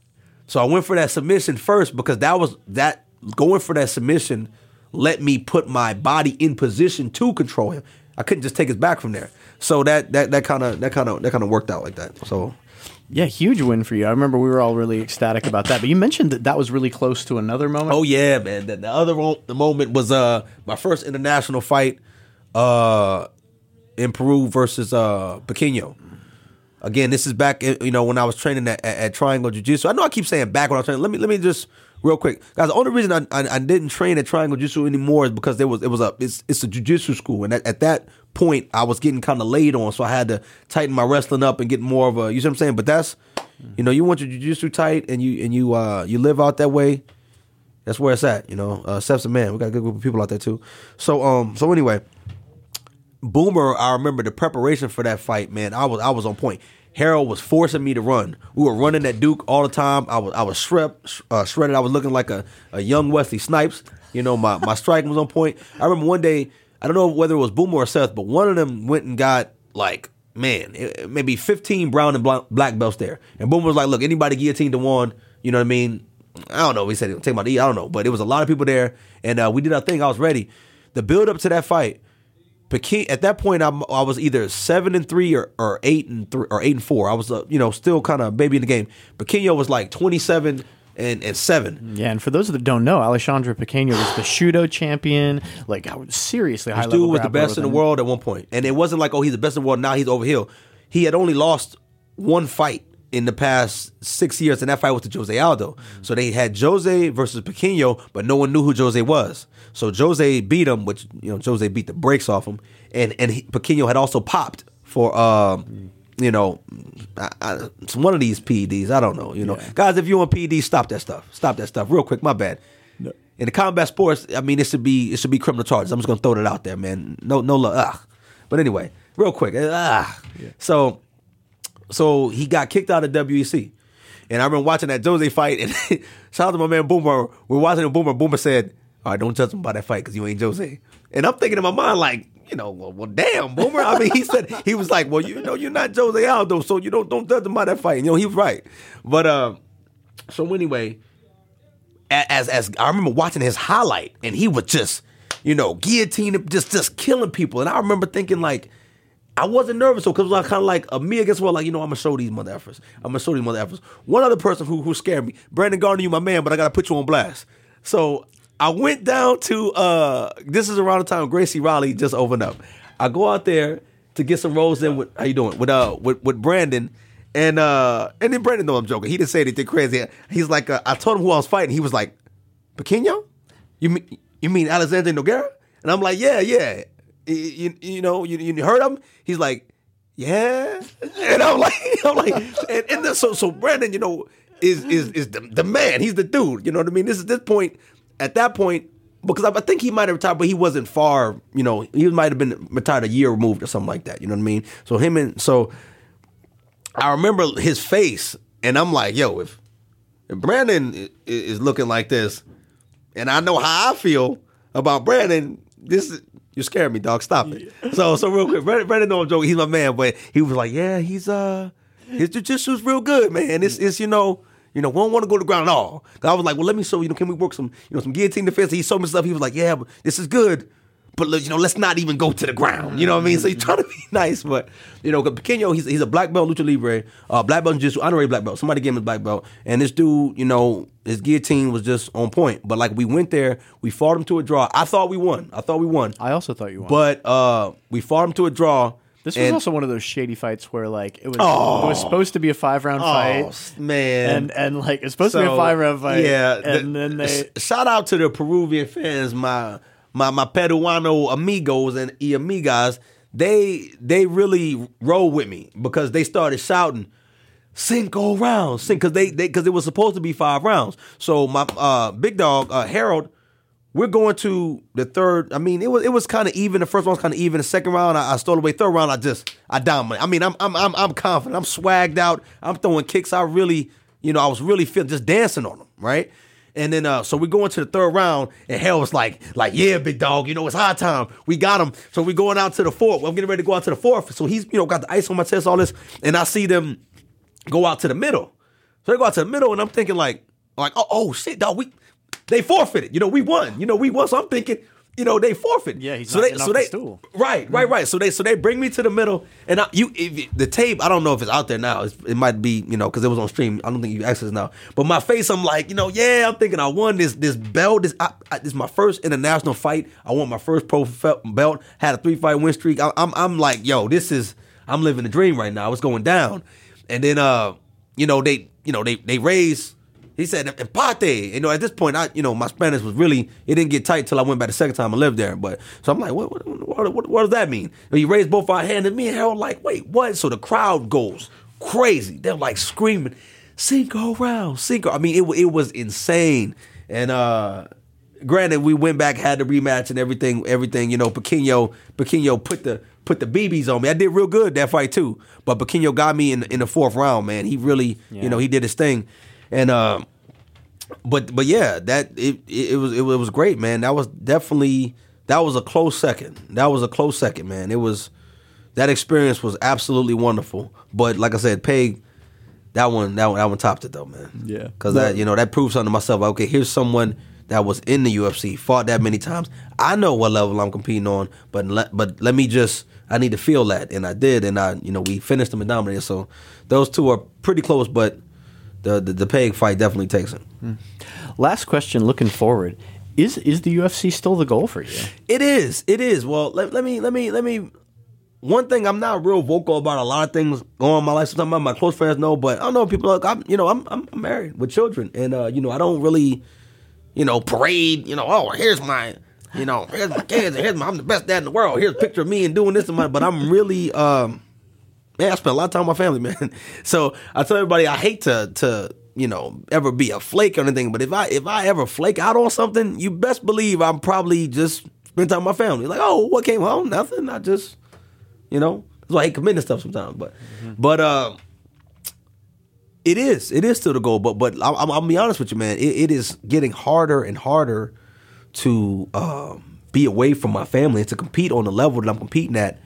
So I went for that submission first because that was that going for that submission let me put my body in position to control him. I couldn't just take his back from there. So that that that kind of that kind of that kind of worked out like that. So yeah, huge win for you. I remember we were all really ecstatic about that. But you mentioned that that was really close to another moment. Oh yeah, man. The, the other the moment was uh my first international fight uh in Peru versus uh Pequeño. Again, this is back you know when I was training at, at, at Triangle Jiu Jitsu. I know I keep saying back when I was training. Let me let me just real quick, guys. The only reason I, I, I didn't train at Triangle Jiu-Jitsu anymore is because there was it was a it's it's a jiu-jitsu school, and at, at that point I was getting kind of laid on, so I had to tighten my wrestling up and get more of a you see what I'm saying. But that's you know you want your jiu-jitsu tight and you and you uh you live out that way. That's where it's at, you know. Uh, Steph's a man. We got a good group of people out there too. So um so anyway, Boomer, I remember the preparation for that fight, man. I was I was on point. Harold was forcing me to run. We were running at Duke all the time. I was I was shred, uh, shredded. I was looking like a, a young Wesley Snipes. You know, my, my striking was on point. I remember one day, I don't know whether it was Boomer or Seth, but one of them went and got like, man, maybe 15 brown and black belts there. And Boomer was like, look, anybody guillotine to one, you know what I mean? I don't know. He said, take my D. I don't know. But it was a lot of people there. And uh, we did our thing. I was ready. The build up to that fight, Pequeño, at that point, I'm, i was either seven and three or, or eight and three or eight and four. I was, uh, you know, still kind of baby in the game. Pequeño was like twenty seven and, and seven. Yeah, and for those that don't know, Alexandre Pequeño was the Shooto champion. Like, I was seriously high this dude was the best in the world at one point, and it wasn't like, oh, he's the best in the world. Now he's over here. He had only lost one fight in the past six years, and that fight was to Jose Aldo. Mm-hmm. So they had Jose versus Pequeño, but no one knew who Jose was. So Jose beat him, which you know Jose beat the brakes off him, and and he, Pequeño had also popped for um, you know I, I, one of these PEDs. I don't know. You know, yeah. guys, if you want PEDs, stop that stuff. Stop that stuff real quick. My bad. No. In the combat sports, I mean, it should be it should be criminal charges. I'm just gonna throw that out there, man. No, no, ugh. But anyway, real quick, ah. Yeah. So so he got kicked out of WEC. And I remember watching that Jose fight, and shout out to my man Boomer. We're watching the Boomer. Boomer said, "All right, don't judge him by that fight because you ain't Jose." And I'm thinking in my mind, like, you know, well, well, damn, Boomer. I mean, he said he was like, well, you know, you're not Jose Aldo, so you don't don't judge him by that fight. And, you know, he was right. But uh, so anyway, as as I remember watching his highlight, and he was just, you know, guillotining, just just killing people. And I remember thinking like I wasn't nervous though, because it was kind of like a me against well, like you know, I'm gonna show these mother efforts. I'm gonna show these mother efforts. One other person who who scared me, Brandon Gardner, you my man, but I gotta put you on blast. So I went down to uh this is around the time Gracie Raleigh just opened up. I go out there to get some rolls in with how you doing with uh with, with Brandon. And uh and then Brandon know I'm joking. He didn't say anything crazy. He's like uh, I told him who I was fighting. He was like, Pequeño? You mean you mean Alexander Nogueira? And I'm like, yeah, yeah you, you know, you, you heard him? He's like, yeah. And I'm like, I'm like, and, and then, so so Brandon, you know, is is is the, the man. He's the dude. You know what I mean? This is this point. At that point, because I, I think he might have retired, but he wasn't far. You know, he might have been retired a year removed or something like that. You know what I mean? So him and so I remember his face, and I'm like, yo, if, if Brandon is looking like this, and I know how I feel about Brandon, this You scared me, dog. Stop it. So, so real quick, Brandon, Brandon know I'm joking. He's my man, but he was like, yeah, he's uh, his jujitsu's real good, man. It's it's you know. You know, we don't want to go to the ground at all. I was like, well, let me show you. know, can we work some, you know, some guillotine defense? He showed me stuff. He was like, yeah, but this is good. But you know, let's not even go to the ground. You know what I mean? So he's trying to be nice, but you know, Pequeño, he's he's a black belt lucha libre, uh, black belt jiu-jitsu, honorary black belt. Somebody gave him a black belt, and this dude, you know, his guillotine was just on point. But like we went there, we fought him to a draw. I thought we won. I thought we won, I also thought you won. but uh, we fought him to a draw. this was and- also one of those shady fights where like it was Oh. it was supposed to be a five round oh fight. man, And and like it's supposed to be a five round fight. Yeah, And the- then they sh- shout out to the Peruvian fans, my my my Peruano amigos and y amigas. They they really roll with me because they started shouting cinco rounds, because they they because it was supposed to be five rounds. So my uh big dog uh, Harold. We're going to the third. I mean, it was it was kind of even. The first one was kind of even. The second round, I, I stole away. Third round, I just I dominated. I mean, I'm I'm I'm I'm confident. I'm swagged out. I'm throwing kicks. I really, you know, I was really feeling just dancing on them, right? And then uh, so we go into the third round, and Hell was like, like, yeah, big dog, you know, it's high time. We got him. So we going out to the fourth. I'm getting ready to go out to the fourth. So he's, you know, got the ice on my chest, all this, and I see them go out to the middle. So they go out to the middle, and I'm thinking like, like, oh, oh shit, dog, we they forfeited. You know, we won. You know, we won. So I'm thinking, you know, they forfeit. Yeah, he's so they, so the they, stool. right, right, right. So they, so they bring me to the middle, and I, you, if, the tape. I don't know if it's out there now. It's, it might be, you know, because it was on stream. I don't think you access now. But my face, I'm like, you know, yeah, I'm thinking I won this this belt. This, I, I, this is my first international fight. I won my first pro belt. Had a three fight win streak. I, I'm, I'm like, yo, this is, I'm living the dream right now. It's going down. And then, uh, you know, they, you know, they, they raise. He said empate. You know, at this point, I you know my Spanish was really it didn't get tight till I went back the second time I lived there. But so I'm like, what what what, what, what does that mean? And he raised both our hands, and me and Harold like, wait, what? So the crowd goes crazy. They're like screaming, cinco round, cinco. I mean, it it was insane. And uh granted, we went back, had the rematch and everything. Everything you know, Pequeño Pequeño put the put the BBs on me. I did real good that fight too. But Pequeño got me in in the fourth round. Man, he really Yeah. you know he did his thing. And uh, but but yeah, that it, it it was it was great, man. That was definitely that was a close second. That was a close second, man. It was that experience was absolutely wonderful. But like I said, Pague, that one that one that one topped it though, man. Yeah. because that you know that proves something to myself. Like, okay, here's someone that was in the UFC, fought that many times. I know what level I'm competing on, but let, but let me just I need to feel that, and I did, and I you know we finished them and dominated. So those two are pretty close, but the the, the Pague fight definitely takes it. last question looking forward. Is is the UFC still the goal for you? It is. It is. Well, let, let me let me let me. One thing I'm not real vocal about a lot of things going on in my life. Sometimes my close friends know, but I don't know people. Look, I'm you know I'm I'm married with children, and uh, you know I don't really, you know, parade. You know, oh here's my. You know, here's my kids, and here's my, I'm the best dad in the world. Here's a picture of me and doing this and my, but I'm really, um, man, I spend a lot of time with my family, man. So I tell everybody I hate to to you know ever be a flake or anything, but if I if I ever flake out on something, you best believe I'm probably just spend time with my family. Like, oh, what came home? Nothing. I just, you know, that's why I hate committing stuff sometimes. But but uh, it is it is still the goal. But but I'm, I'm, I'll be honest with you, man. It, it is getting harder and harder to um, be away from my family and to compete on the level that I'm competing at.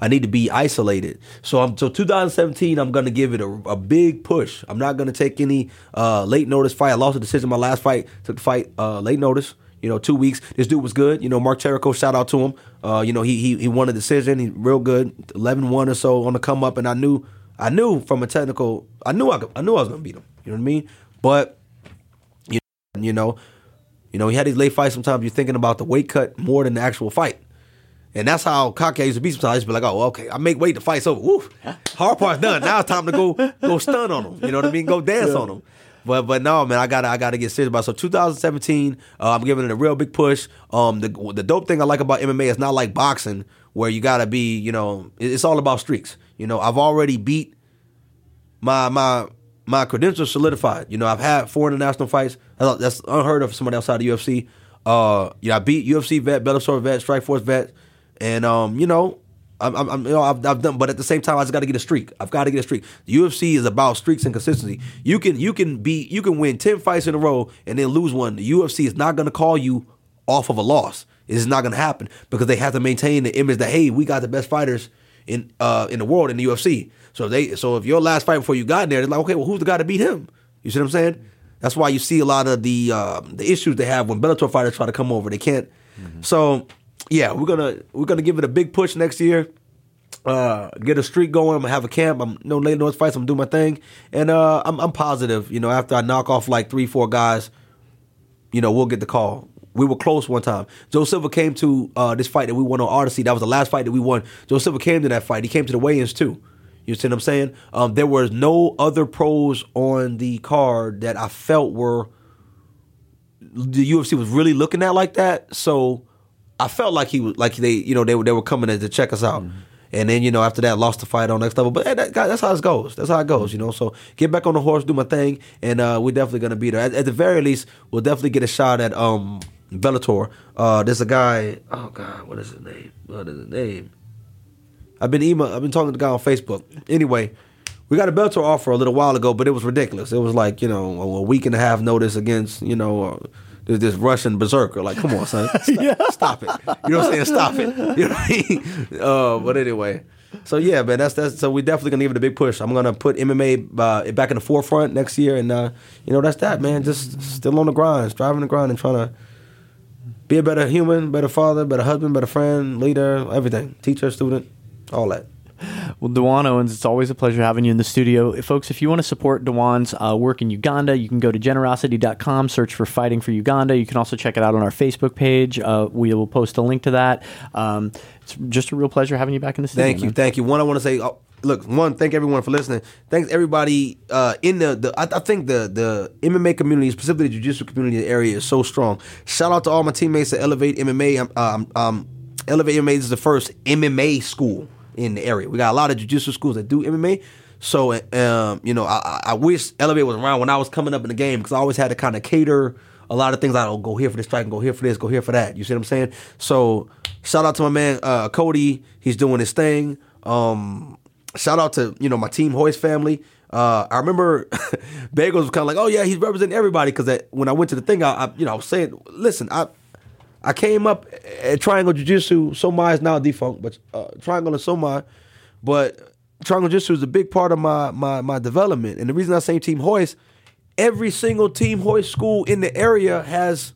I need to be isolated. So I'm so 2017. I'm gonna give it a, a big push. I'm not gonna take any uh, late notice fight. I lost a decision my last fight. Took the fight uh, late notice. You know, two weeks. This dude was good. You know, Mark Cherico, shout out to him. Uh, you know, he he he won a decision. He real good. 11-1 or so on the come up, and I knew I knew from a technical. I knew I could, I knew I was gonna beat him. You know what I mean? But you know, you know, you know, he had these late fights. Sometimes you're thinking about the weight cut more than the actual fight. And that's how cocky I used to be sometimes. I used to be like, oh, okay, I make weight, the fight's over. Woo. Hard part's done. Now it's time to go go stun on them. You know what I mean? Go dance on them. But but no, man, I gotta I gotta get serious about it. So 2017, uh, I'm giving it a real big push. Um, the the dope thing I like about MMA is not like boxing where you gotta be, you know, it's all about streaks. You know, I've already beat my my my credentials solidified. You know, I've had four international fights. That's that's unheard of for somebody outside the UFC. Uh, yeah, I beat UFC vet, Bellator vet, Strikeforce vet, and um, you know, I'm, I'm, you know, I've, I've done. But at the same time, I just got to get a streak. I've got to get a streak. The UFC is about streaks and consistency. You can you can be you can win ten fights in a row and then lose one. The UFC is not going to call you off of a loss. It's not gonna happen because they have to maintain the image that hey, we got the best fighters in uh in the world in the UFC. So they so if your last fight before you got in there, they're like, okay, well, who's the guy to beat him? You see what I'm saying? That's why you see a lot of the uh, the issues they have when Bellator fighters try to come over. They can't. So yeah, we're gonna we're gonna give it a big push next year. Uh, get a streak going. I'm gonna have a camp. I'm no late noise fights. I'm gonna do my thing, and uh, I'm I'm positive. You know, after I knock off like three four guys, you know, we'll get the call. We were close one time. Joe Silva came to uh, this fight that we won on Odyssey. That was the last fight that we won. Joe Silva came to that fight. He came to the weigh-ins too. You see what I'm saying? Um, there was no other pros on the card that I felt were the UFC was really looking at like that. So I felt like he was like they you know they were they were coming in to check us out. And then you know after that lost the fight on next level, but hey, that, that's how it goes. That's how it goes, you know. So get back on the horse, do my thing, and uh, we're definitely gonna be there. At, at the very least, we'll definitely get a shot at um, Bellator. Uh, there's a guy. Oh God, what is his name? What is his name? I've been email. I've been talking to the guy on Facebook. Anyway, we got a Bellator offer a little while ago, but it was ridiculous. It was like you know a, a week and a half notice against you know. Uh, this, this Russian berserker, like, come on, son, stop, stop it. You know what I'm saying? Stop it. You know what I mean? Uh, but anyway, so yeah, man, that's that's. So we definitely gonna give it a big push. I'm gonna put MMA uh, back in the forefront next year, and uh, you know that's that, man. Just still on the grind, striving the grind, and trying to be a better human, better father, better husband, better friend, leader, everything, teacher, student, all that. Well, Dewan Owens, it's always a pleasure having you in the studio. Folks, if you want to support Dewan's uh, work in Uganda, you can go to generosity.com, search for Fighting for Uganda. You can also check it out on our Facebook page. Uh, we will post a link to that. Um, it's just a real pleasure having you back in the studio. Thank you, man. thank you. One, I want to say, oh, look, one, thank everyone for listening. Thanks everybody uh, in the, the I, I think the the MMA community, specifically the jiu-jitsu community area, is so strong. Shout out to all my teammates at Elevate MMA. Um, um, um, Elevate MMA is the first MMA school in the area. We got a lot of jiu-jitsu schools that do MMA. So, um, you know, I, I- wish Elevate was around when I was coming up in the game because I always had to kind of cater a lot of things. I don't go here for this strike and go here for this, go here for that. You see what I'm saying? So, shout out to my man uh, Cody. He's doing his thing. Um, shout out to you know my team Hoist family. Uh, I remember Bagels was kind of like, oh yeah, he's representing everybody because when I went to the thing, I, I you know I was saying, listen, I I came up at Triangle Jiu Jitsu. Somai is now defunct, but uh, Triangle and Somai. But Triangle Jiu Jitsu is a big part of my my my development. And the reason I say Team Hoist, every single Team Hoist school in the area has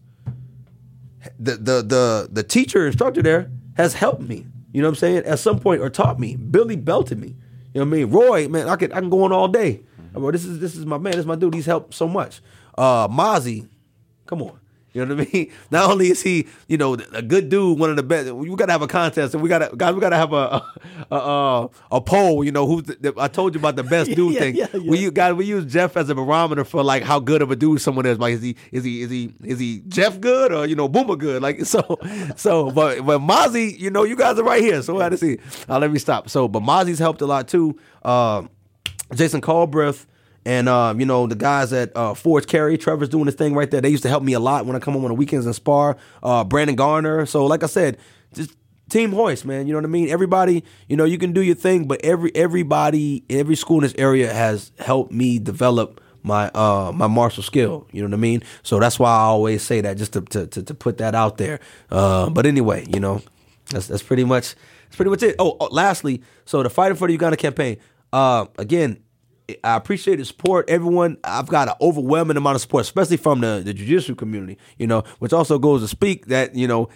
the the the the teacher instructor there has helped me. You know what I'm saying? At some point, or taught me. Billy belted me. You know what I mean? Roy, man, I could I can go on all day. Bro, this is this is my man. This is my dude. He's helped so much. Uh, Mozzie, come on. You know what I mean? Not only is he, you know, a good dude, one of the best. We gotta have a contest, and we gotta, guys, we gotta have a a, a, a poll. You know, who's the, I told you about the best dude Yeah, thing. yeah, yeah. We you guys, we use Jeff as a barometer for like how good of a dude someone is. Like, is he is he is he is he Jeff good or you know Boomer good? Like so so. But but Mozzie, you know, you guys are right here, so we had to see. Uh, let me stop. So, but Mozzie's helped a lot too. Uh, Jason Colbreth and uh, you know the guys at uh, Forge Cary, Trevor's doing this thing right there. They used to help me a lot when I come home on the weekends and spar. Uh, Brandon Garner. So like I said, just Team Hoist, man. You know what I mean? Everybody, you know, you can do your thing, but every everybody, every school in this area has helped me develop my uh my martial skill. You know what I mean? So that's why I always say that just to to to, to put that out there. Uh, but anyway, you know, that's that's pretty much that's pretty much it. Oh, oh, lastly, so the fighting for the Uganda campaign. Uh, again, I appreciate the support. Everyone, I've got an overwhelming amount of support, especially from the the jiu-jitsu community. You know, which also goes to speak that you know,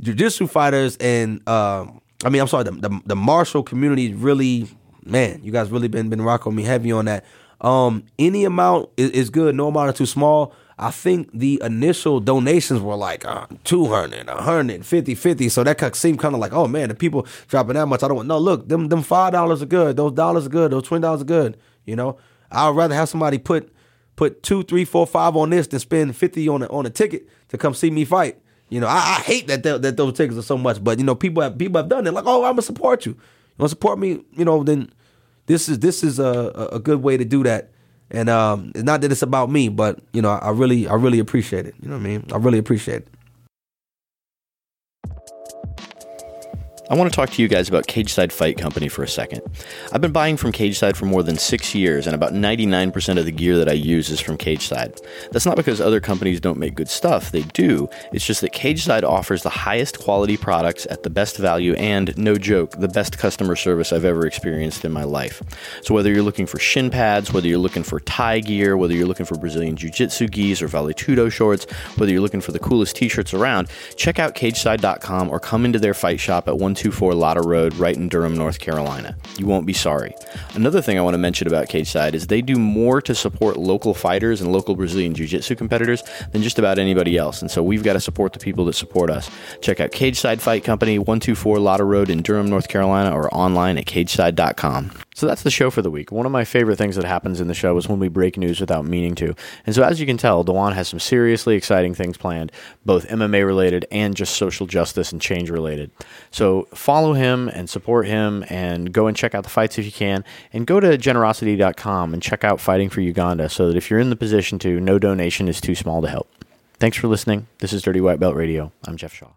jiu-jitsu fighters and um, I mean, I'm sorry, the, the the martial community really, man, you guys really been been rocking me heavy on that. Um, any amount is, is good. No amount is too small. I think the initial donations were like uh, 200, 150, 50. So that seemed kind of like, oh man, the people dropping that much. I don't no, look, them, them $5 are good. Those dollars are good. Those $20 are good. You know, I'd rather have somebody put, put two, three, four, five on this than spend 50 on a, on a ticket to come see me fight. You know, I, I hate that, th- that those tickets are so much, but you know, people have, people have done it like, oh, I'm gonna support you. You want to support me? You know, then this is, this is a, a- a good way to do that. And um, it's not that it's about me, but you know, I really, I really appreciate it. You know what I mean? I really appreciate it. I want to talk to you guys about Cageside Fight Company for a second. I've been buying from Cageside for more than six years, and about 99% of the gear that I use is from Cageside. That's not because other companies don't make good stuff, they do. It's just that Cageside offers the highest quality products at the best value and, no joke, the best customer service I've ever experienced in my life. So whether you're looking for shin pads, whether you're looking for Thai gear, whether you're looking for Brazilian Jiu Jitsu gis or Vale Tudo shorts, whether you're looking for the coolest t shirts around, check out cageside.com or come into their fight shop at 1 124 Lotta Road, right in Durham, North Carolina. You won't be sorry. Another thing I want to mention about Cageside is they do more to support local fighters and local Brazilian Jiu Jitsu competitors than just about anybody else. And so we've got to support the people that support us. Check out Cageside Fight Company, 124 Lotta Road in Durham, North Carolina, or online at cageside.com. So that's the show for the week. One of my favorite things that happens in the show is when we break news without meaning to. And so, as you can tell, Dewan has some seriously exciting things planned, both MMA related and just social justice and change related. So, follow him and support him and go and check out the fights if you can. And go to generosity.com and check out Fighting for Uganda so that if you're in the position to, no donation is too small to help. Thanks for listening. This is Dirty White Belt Radio. I'm Jeff Shaw.